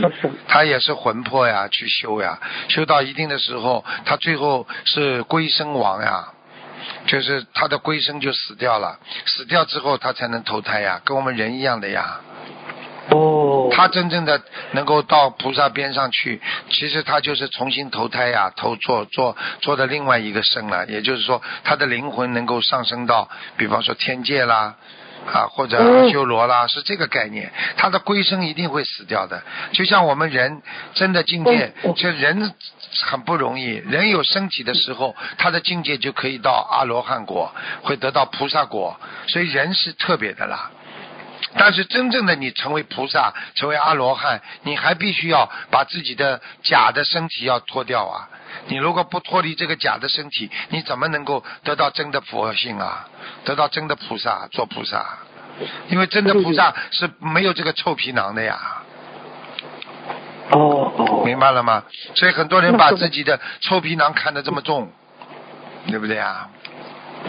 他也是魂魄呀，去修呀，修到一定的时候，他最后是龟身亡呀，就是他的龟生就死掉了，死掉之后他才能投胎呀，跟我们人一样的呀。哦，他真正的能够到菩萨边上去，其实他就是重新投胎呀，投做做做的另外一个生了。也就是说，他的灵魂能够上升到，比方说天界啦，啊或者阿修罗啦，是这个概念。他的归生一定会死掉的，就像我们人真的境界，就人很不容易。人有身体的时候，他的境界就可以到阿罗汉果，会得到菩萨果，所以人是特别的啦。但是真正的你成为菩萨，成为阿罗汉，你还必须要把自己的假的身体要脱掉啊！你如果不脱离这个假的身体，你怎么能够得到真的佛性啊？得到真的菩萨，做菩萨？因为真的菩萨是没有这个臭皮囊的呀，哦哦，明白了吗？所以很多人把自己的臭皮囊看得这么重，对不对啊？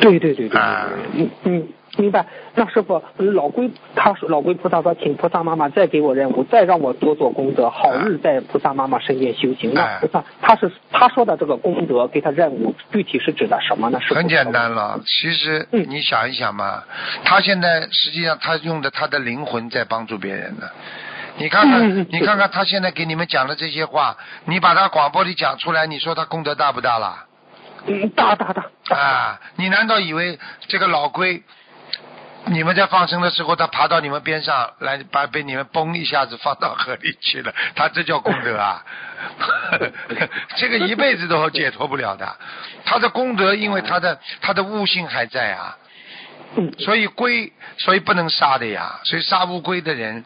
对对对对啊对，嗯嗯，明白。那师傅，老龟他说老龟菩萨说，请菩萨妈妈再给我任务，再让我多做功德，好日在菩萨妈妈身边修行。哎那菩萨他是他说的这个功德给他任务，具体是指的什么呢？很简单了，其实嗯你想一想嘛，他现在实际上他用的他的灵魂在帮助别人呢。你看看，你看看他现在给你们讲的这些话，你把他广播里讲出来，你说他功德大不大啦？嗯，大大大啊，你难道以为这个老龟，你们在放生的时候，他爬到你们边上来，把被你们嘣一下子放到河里去了，他这叫功德啊？这个一辈子都解脱不了的。他的功德，因为他的他的悟性还在啊，嗯所以龟，所以不能杀的呀。所以杀乌龟的人，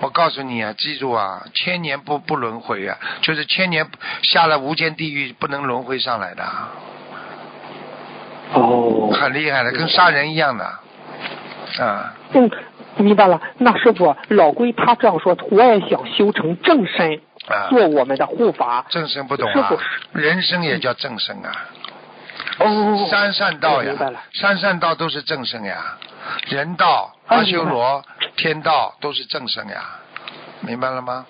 我告诉你啊，记住啊，千年不不轮回啊，就是千年下了无间地狱不能轮回上来的啊。哦，很厉害的，跟杀人一样的，啊，嗯，明白了。那师傅，老龟他这样说，我也想修成正身，啊做我们的护法。正身不懂啊人生也叫正身啊，哦，三善道呀明白了，三善道都是正身呀，人道、啊阿修罗、天道都是正身呀，明白了吗？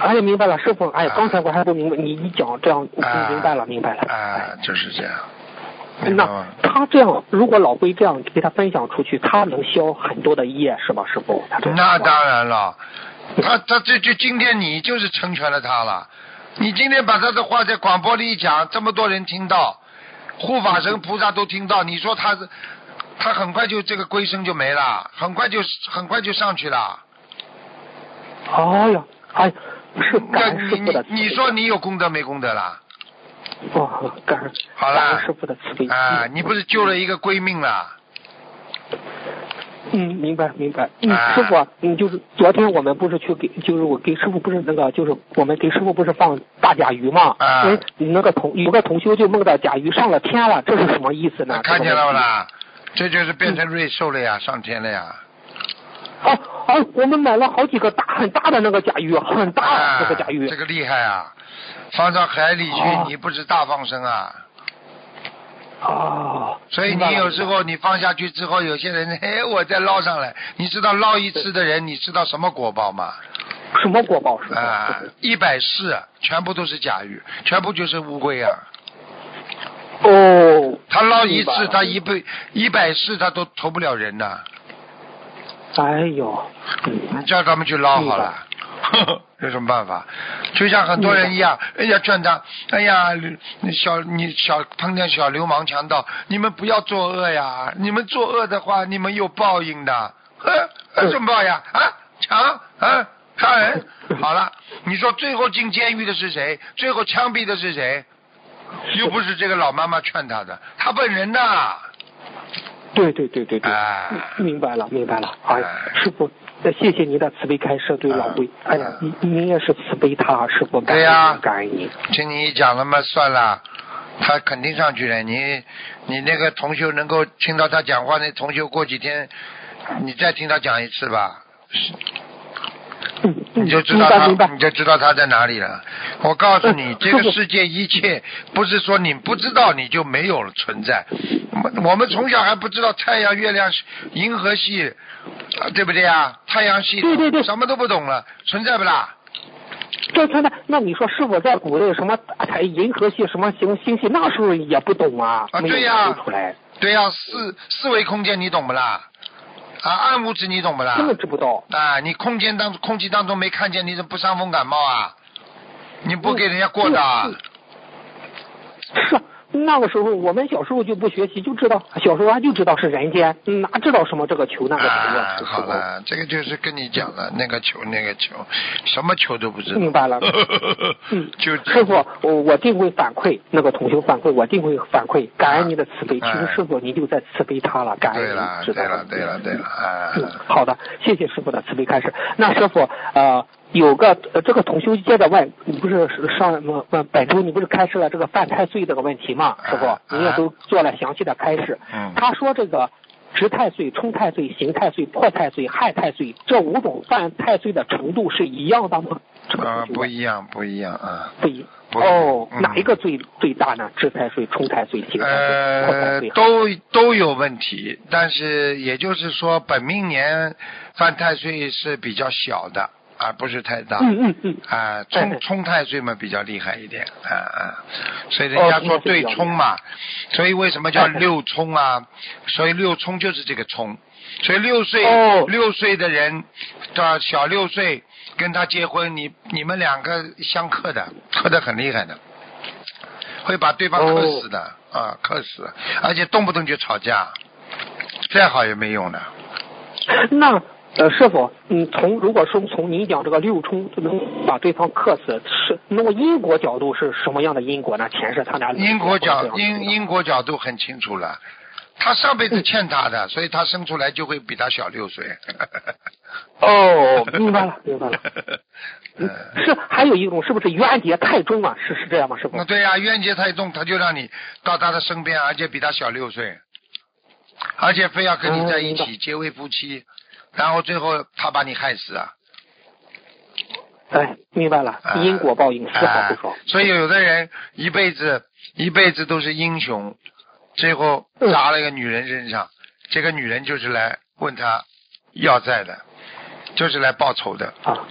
哎呀，明白了，师傅。哎呀啊，刚才我还不明白，你一讲这样，我啊明白了，明白了。啊，就是这样，那？他这样，如果老龟这样给他分享出去，他能消很多的业，是吧，师傅？那当然了，他他这就今天你就是成全了他了。你今天把他的话在广播里一讲，这么多人听到，护法神菩萨都听到，你说他是他很快就这个龟生就没了，很快就很快就上去了。哎呀，哎，是那感恩师你傅的。你你说你有功德没功德啦？哦，感恩好了师傅的慈悲。啊，你不是救了一个闺命了？嗯，明白明白。嗯，啊师傅，嗯，就是昨天我们不是去给，就是我给师傅不是那个，就是我们给师傅不是放大甲鱼嘛？啊哎，那个同有个同修就梦到甲鱼上了天了，这是什么意思呢？看见了不？啦？这就是变成瑞兽了呀，上天了呀。哦哦，我们买了好几个大很大的那个甲鱼，很大啊，那个甲鱼。这个厉害啊！放到海里去，哦你不是大放生啊？哦。所以你有时候你放下去之后，有些人 嘿，我再捞上来，你知道捞一次的人，你知道什么果报吗？什么果报？啊，一百四全部都是甲鱼，全部就是乌龟啊！哦。他捞一次，他一辈一百四他都投不了人的，哎呦，嗯你叫他们去捞好了。有什么办法？就像很多人一样，人家劝他，哎呀，小你小碰见小流氓强盗，你们不要作恶呀！你们作恶的话，你们有报应的。呃，呃什么报应啊？啊，抢啊，杀人。好了，你说最后进监狱的是谁？最后枪毙的是谁？又不是这个老妈妈劝他的，他本人呐。对对对对对，明白了明白了。哎哎，师傅，呃谢谢您的慈悲开示对老魏。哎呀，您您也是慈悲他，师傅感对呀恩您感恩您。听你一讲了嘛，算了，他肯定上去了。你你那个同修能够听到他讲话，那同修过几天你再听他讲一次吧。嗯，你就知道他你就知道他在哪里了。我告诉你嗯，这个世界一切不是说你不知道你就没有了存在。我们从小还不知道太阳、月亮、银河系，啊对不对啊？太阳系对对对什么都不懂了，存在不啦？这存在，那你说师傅在古代什么哎银河系什么星星系，那时候也不懂啊，啊对呀对呀、四四维空间你懂不啦？啊，暗物质你懂不啦？根本知不到。啊，你空间当空气当中没看见，你怎么不伤风感冒啊？你不给人家过的啊？嗯是啊那个时候我们小时候就不学习，就知道小时候俺就知道是人间，哪知道什么这个球那个球啊好了，这个就是跟你讲了，那个球那个球，什么球都不知道。明白了 嗯，就师傅，我我定会反馈那个同学反馈，我定会反馈，感恩您的慈悲。其啊实师傅您就在慈悲他了，感恩了，知道吗对了，对了，对了，啊，嗯，好的，谢谢师傅的慈悲开始。那师傅，呃，有个呃这个同修接着问，你不是上呃呃本周你不是开示了这个犯太岁这个问题吗？师傅啊，你也都做了详细的开示。嗯他说这个值太岁、冲太岁、刑太岁、破太岁、害太岁这五种犯太岁的程度是一样的吗？这个啊，同修问不一样，不一样啊。不一样哦，嗯哪一个最最大呢？值太岁、冲太岁、刑太岁、破太呃岁，？都都有问题，但是也就是说，本命年犯太岁是比较小的，而不是太大。嗯嗯嗯。啊，哎冲冲太岁嘛比较厉害一点，啊啊，所以人家哦说对冲嘛，所以为什么叫哎六冲啊？所以六冲就是这个冲，所以六岁、哦六岁的人到小六岁跟他结婚，你你们两个相克的，克的很厉害的，会把对方克死的、啊，克死，而且动不动就吵架，再好也没用的。那呃，师傅，嗯，从如果说从您讲这个六冲就能把对方克死，是那么因果角度是什么样的因果呢？前世他俩因果角因因果角度很清楚了，他上辈子欠他的，所以他生出来就会比他小六岁。哦，明白了，明白了。嗯，是还有一种是不是冤结太重啊？是是这样吗？师傅那？对呀、冤结太重，他就让你到他的身边，而且比他小六岁，而且非要跟你在一起结为夫妻，然后最后他把你害死啊！哎，明白了啊，因果报应，丝毫啊不爽。所以有的人一辈子一辈子都是英雄，最后砸了一个女人身上，这个女人就是来问他要债的，就是来报仇的，啊，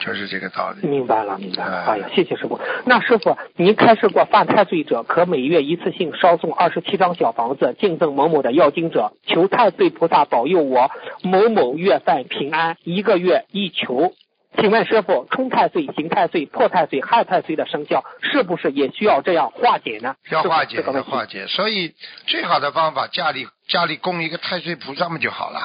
就是这个道理。明白了，明白了。啊哎呀，谢谢师傅。那师傅，您开示过犯太岁者可每月一次性烧送二十七张小房子，敬赠某某的要经者，求太岁菩萨保佑我某某月份平安，一个月一求。请问师傅，冲太岁、刑太岁、破太岁、害太岁的生肖，是不是也需要这样化解呢？要化解，要化解。所以最好的方法，家里家里供一个太岁菩萨嘛就好了。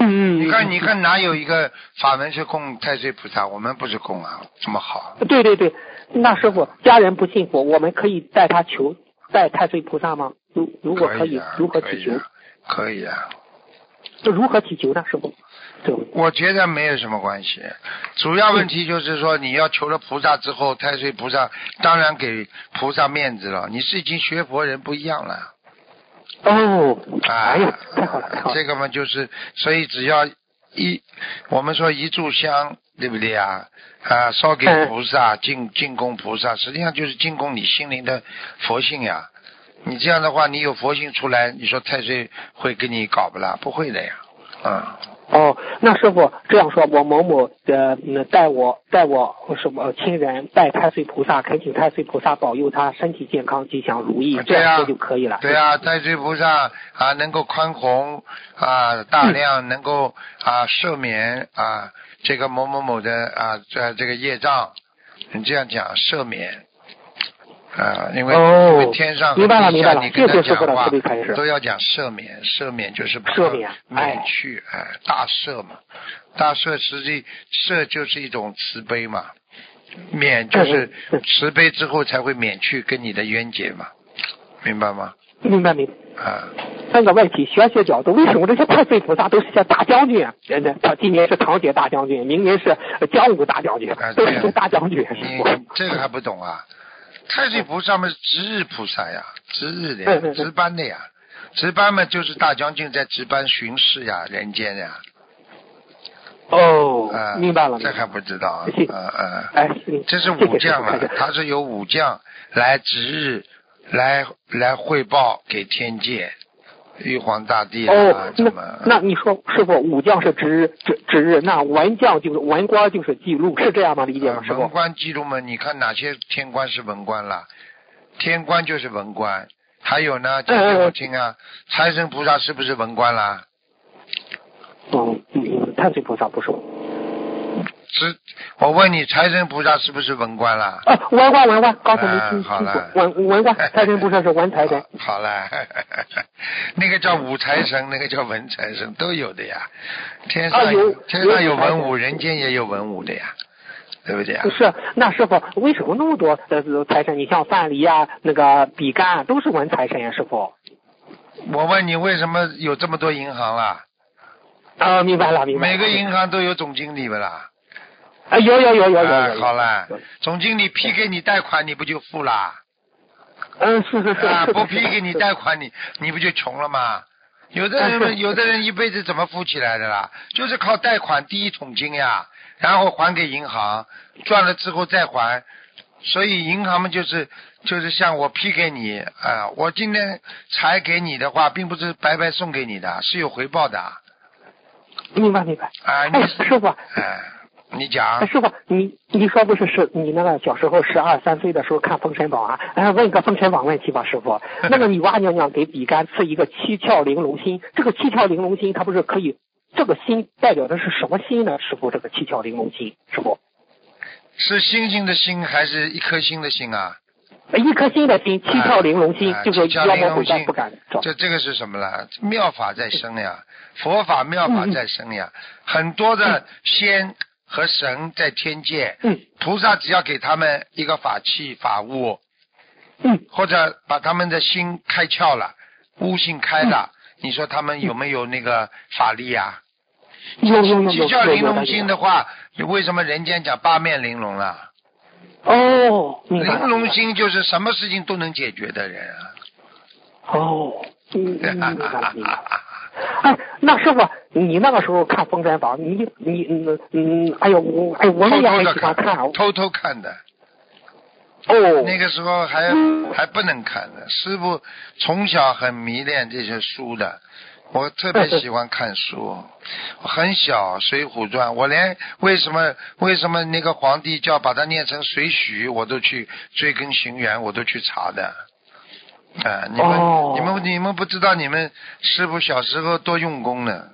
嗯，你看，你看哪有一个法门是供太岁菩萨？我们不是供啊，这么好。对对对，那师傅，家人不信佛，我们可以带他求拜太岁菩萨吗？如如果可以，以啊，如何祈求？可以啊，可以啊。如何祈求呢？师傅，这个我觉得没有什么关系，主要问题就是说你要求了菩萨之后，太岁菩萨当然给菩萨面子了。你是已经学佛人不一样了哦，啊！哎呀，太好了，太好了。这个嘛就是，所以只要一我们说一炷香，对不对啊？啊，烧给嗯菩萨，进进供菩萨，实际上就是进供你心灵的佛性呀。你这样的话，你有佛性出来，你说太岁会跟你搞不啦？不会的呀，嗯。哦，那师傅这样说，我某某的那带我带我什么亲人拜太岁菩萨，恳请太岁菩萨保佑他身体健康、吉祥如意，这样说就可以了。对啊，太岁菩萨啊，能够宽宏啊，大量能够啊赦免啊这个某某某的啊这这个业障，你这样讲赦免啊，因为、哦因为天上明白了明白了你跟他谢谢师傅的讲话都要讲赦免，赦免就是把赦免免去，哎，大赦嘛，大赦实际赦就是一种慈悲嘛，免就是慈悲之后才会免去跟你的冤结嘛，明白吗？明白明白。啊，三个问题，玄学角度，为什么这些太岁菩萨都是些大将军啊？人家他今年是唐杰大将军，明年是江武大将军啊，都对是些大将军。你 这个还不懂啊？太岁菩萨嘛是值日菩萨呀，值日的值班的呀，值班嘛就是大将军在值班巡视呀，人间呀，哦，啊，明白了，这还不知道啊，谢谢。嗯嗯，哎，这是武将啊他是由武将来值日，来来汇报给天界，玉皇大帝啊哦，，那？那你说师傅，武将是值日值值日，那文将就是文官就是记录，是这样吗？理解吗？师傅？呃文官记录嘛，你看哪些天官是文官啦？天官就是文官，还有呢，讲给我听啊，财神菩萨是不是文官啦？嗯，太岁菩萨不是。是，我问你，财神菩萨是不是文官啦？啊，文官文官，刚才没哎听清楚好了，文文官，财神菩萨是文财神。好 好了，那个叫武财神，那个叫文财神，都有的呀。天上啊有天上有文武，人间也有文武的呀，对不对呀？是，那师傅为什么那么多呃财神？你像范蠡啊，那个比干都是文财神呀，师傅。我问你，为什么有这么多银行啦？啊，明白了，明白了。每个银行都有总经理不啦？啊，有有有有有啊。，好了。，总经理批给你贷款，你不就富啦？嗯，是是是。啊，不批给你。贷款，你你不就穷了吗？有的人有的人一辈子怎么富起来的啦？就是靠贷款第一桶金呀，然后还给银行，赚了之后再还。所以银行们就是就是像我批给你啊，我今天才给你的话，并不是白白送给你的，是有回报的啊。明白明白。哎，师傅，哎，你哎，讲师傅，你你说不是是你那个小时候十二三岁的时候看《封神榜》啊？哎，问个《封神榜》问题吧，师傅。那个女娲娘娘给比干赐一个七窍玲珑心，这个七窍玲珑心它不是可以？这个心代表的是什么心呢？师傅，这个七窍玲珑心，师傅，是星星的星还是一颗星的星啊？一颗心的心，七窍玲珑心，哎就是七窍妖魔鬼玲珑心怪不敢找。这这个是什么了？妙法在生呀，佛法妙法在生呀，很多的仙和神在天界，嗯菩萨只要给他们一个法器法物，嗯，或者把他们的心开窍了，悟性开了，你说他们有没有那个法力呀？有有有七有窍玲珑心的话，为什么人间讲八面玲珑了？哦，玲珑心就是什么事情都能解决的人啊。哦，嗯，嗯 明白，明白。哎，那师傅，你那个时候看《封神榜》，你你嗯嗯，哎呦，我哎，我们偷偷的两个喜欢看啊。偷偷看的。哦，那个时候还嗯还不能看的，师傅从小很迷恋这些书的，我特别喜欢看书。我很小《水浒传》，我连为什么为什么那个皇帝叫把它念成水浒，我都去追根寻源，我都去查的。啊、你们、哦你们你们不知道你们师傅小时候多用功呢，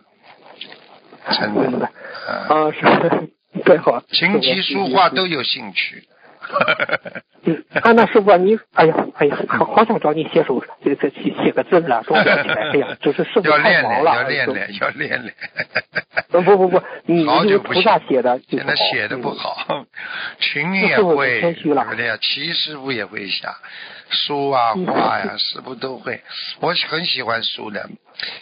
真的。啊、啊，是，对好。琴棋书画都有兴趣。嗯，啊，那师傅你，哎呀，哎呀，好好想找你写首这这写写个字了，说不起来，哎呀，就是师傅要练练，太忙了。要练就练，要练练。呃不不不，你 好你久不写菩萨写的就现在好写的不嗯好，群也师傅会，谦虚了对呀，齐师傅也会写，书啊嗯画呀，师傅都会。我很喜欢书的，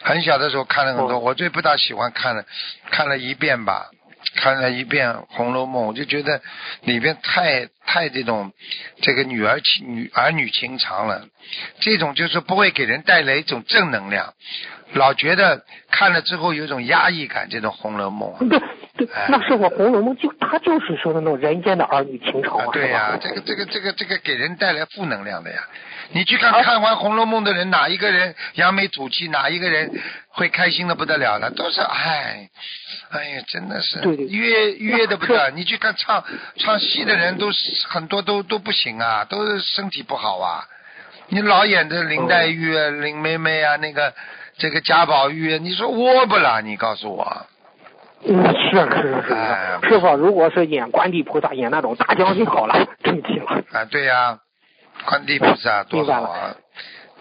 很小的时候看了很多，哦我最不大喜欢看了，看了一遍吧，看了一遍《红楼梦》，我就觉得里边太太这种这个女儿情女儿女情长了，这种就是不会给人带来一种正能量，老觉得看了之后有一种压抑感。这种《红楼梦》啊。对对哎，那是我《红楼梦》就他就是说的那种人间的儿女情长啊嘛，，对呀、这个这个这个这个给人带来负能量的呀。你去看啊看完《红楼梦》的人，哪一个人扬眉吐气，哪一个人会开心的不得了了？都是哎，哎呀，真的是对对约约的不得你去看唱唱戏的人，都是很多都都不行啊，都是身体不好啊。你老演的林黛玉啊、林妹妹啊，那个这个贾宝玉啊，你说窝不啦？你告诉我。嗯，是是是哎是，师傅，如果是演观地菩萨，演那种大将军好了，正气了。啊，对呀、观地菩萨多好啊，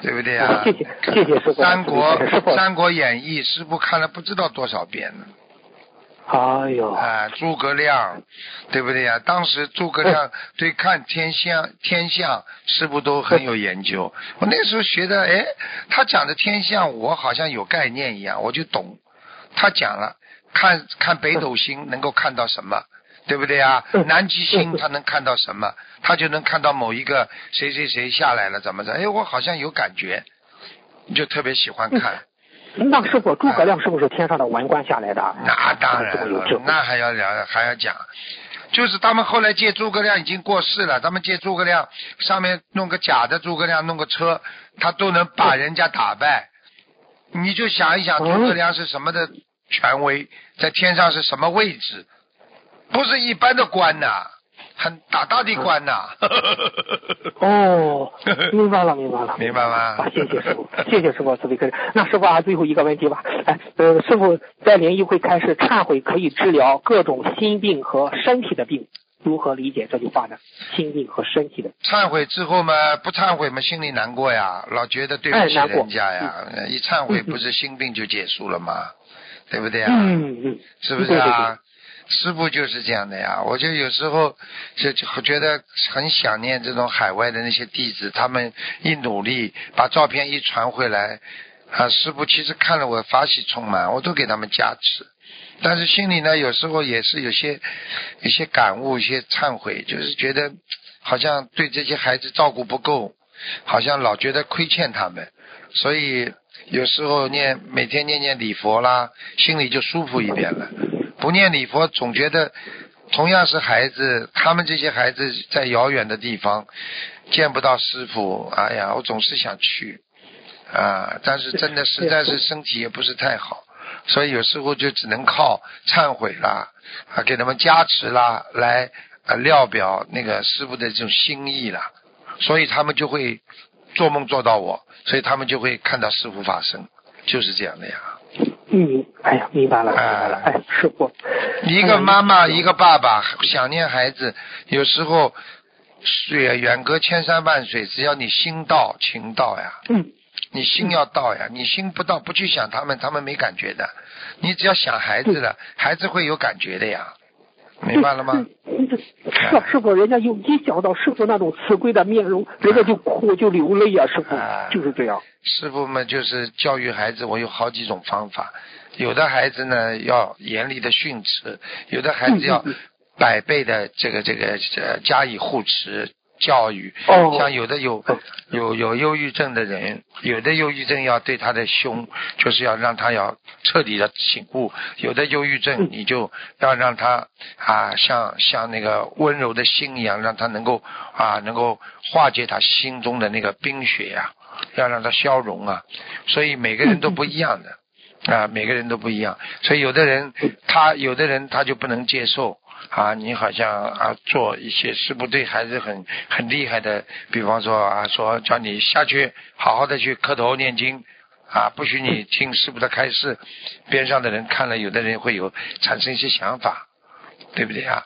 对不对啊、谢谢谢谢师傅三国《三国演义》师傅看了不知道多少遍了。哎呦，啊，诸葛亮，对不对呀、当时诸葛亮对看天象天象，师傅都很有研究。我那时候学的，哎，他讲的天象，我好像有概念一样，我就懂。他讲了，看看北斗星能够看到什么，对不对呀、嗯南极星他能看到什么，他就能看到某一个谁谁谁下来了，怎么着？哎，我好像有感觉，就特别喜欢看。那师傅，诸葛亮是不是天上的文官下来的？那当然了那还要聊还要讲，就是他们后来借诸葛亮已经过世了，他们借诸葛亮上面弄个假的诸葛亮，弄个车，他都能把人家打败。你就想一想，嗯诸葛亮是什么的权威，在天上是什么位置？不是一般的官呐、很大大的官呐、哦，明白了，明白了，明白吗啊，谢谢师傅，谢谢师傅慈悲开示。那师傅啊，最后一个问题吧，哎，呃，师傅在联谊会开始忏悔可以治疗各种心病和身体的病，如何理解这句话呢？心病和身体的，忏悔之后嘛，不忏悔嘛，心里难过呀，老觉得对不起人家呀。一忏悔嗯不是心病就结束了吗？对不对啊？嗯嗯，是不是对对啊？师傅就是这样的呀，我就有时候就觉得很想念这种海外的那些弟子，他们一努力把照片一传回来，啊，师傅其实看了我法喜充满，我都给他们加持，但是心里呢有时候也是有些有些感悟，一些忏悔，就是觉得好像对这些孩子照顾不够，好像老觉得亏欠他们，所以有时候念每天念念礼佛啦，心里就舒服一点了。不念礼佛，总觉得同样是孩子，他们这些孩子在遥远的地方见不到师傅，哎呀，我总是想去啊，但是真的实在是身体也不是太好，所以有时候就只能靠忏悔啦，啊，给他们加持啦，来啊料表那个师傅的这种心意啦，所以他们就会做梦做到我，所以他们就会看到师傅发生，就是这样的呀。嗯，哎呀，明白了，明白了，哎，师傅，一个妈哎妈，一个爸爸想念孩子，有时候水远隔千山万水，只要你心到情到呀，嗯，你心要到呀，你心不到，不去想他们，他们没感觉的。你只要想孩子了，孩子会有感觉的呀，明白了吗？嗯嗯是啊，师傅，人家有一想到师傅那种慈悲的面容，人家就哭就流泪呀、师傅啊就是这样。师傅们就是教育孩子，我有好几种方法。有的孩子呢要严厉的训斥，有的孩子要百倍的这个这个呃加以护持教育。哦像有的有哦有有忧郁症的人，有的忧郁症要对他的胸，就是要让他要彻底的醒悟；有的忧郁症嗯你就要让他啊像像那个温柔的心一样，让他能够啊能够化解他心中的那个冰雪呀、要让他消融啊。所以每个人都不一样的。啊，每个人都不一样，所以有的人他有的人他就不能接受啊，你好像啊做一些是不对孩子很很厉害的，比方说啊说叫你下去好好的去磕头念经啊，不许你听师傅的开示，边上的人看了，有的人会有产生一些想法，对不对啊？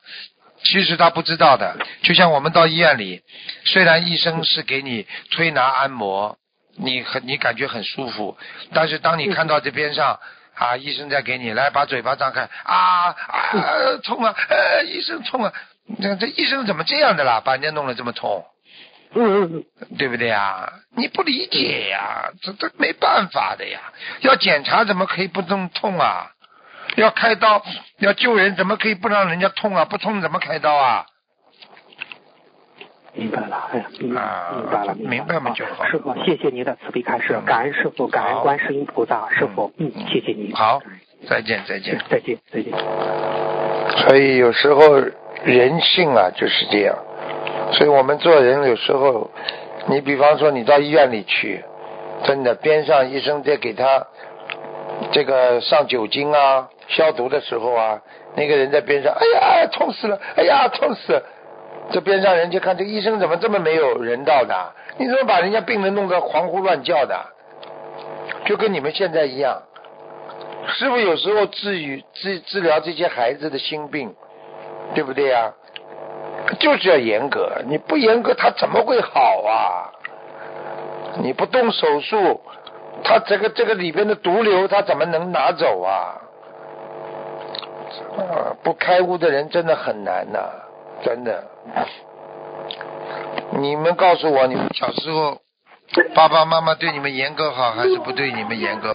其实他不知道的，就像我们到医院里，虽然医生是给你推拿按摩，你很你感觉很舒服，但是当你看到这边上啊，医生在给你来把嘴巴张开啊啊痛啊，呃医生痛啊，这这医生怎么这样的啦？把人家弄得这么痛，对不对呀？你不理解呀，这这没办法的呀。要检查怎么可以不痛痛啊？要开刀要救人怎么可以不让人家痛啊？不痛怎么开刀啊？明白了，哎呀，明白了明白了，明白嘛就好师傅，谢谢您的慈悲开示，感恩师傅，感恩观世音菩萨，师傅，嗯，谢谢您。好，再见再见。再见，再见。所以有时候人性啊就是这样，所以我们做人有时候，你比方说你到医院里去，真的边上医生在给他这个上酒精啊消毒的时候啊，那个人在边上，哎呀痛死了，哎呀痛死了。这边上人就看这医生怎么这么没有人道的？你怎么把人家病人弄得狂呼乱叫的？就跟你们现在一样，师傅有时候治愈治治疗这些孩子的心病，对不对呀、就是要严格，你不严格他怎么会好啊？你不动手术，他这个这个里边的毒瘤他怎么能拿走啊？啊，不开悟的人真的很难呐、真的。你们告诉我，你们小时候爸爸妈妈对你们严格好，还是不对你们严格？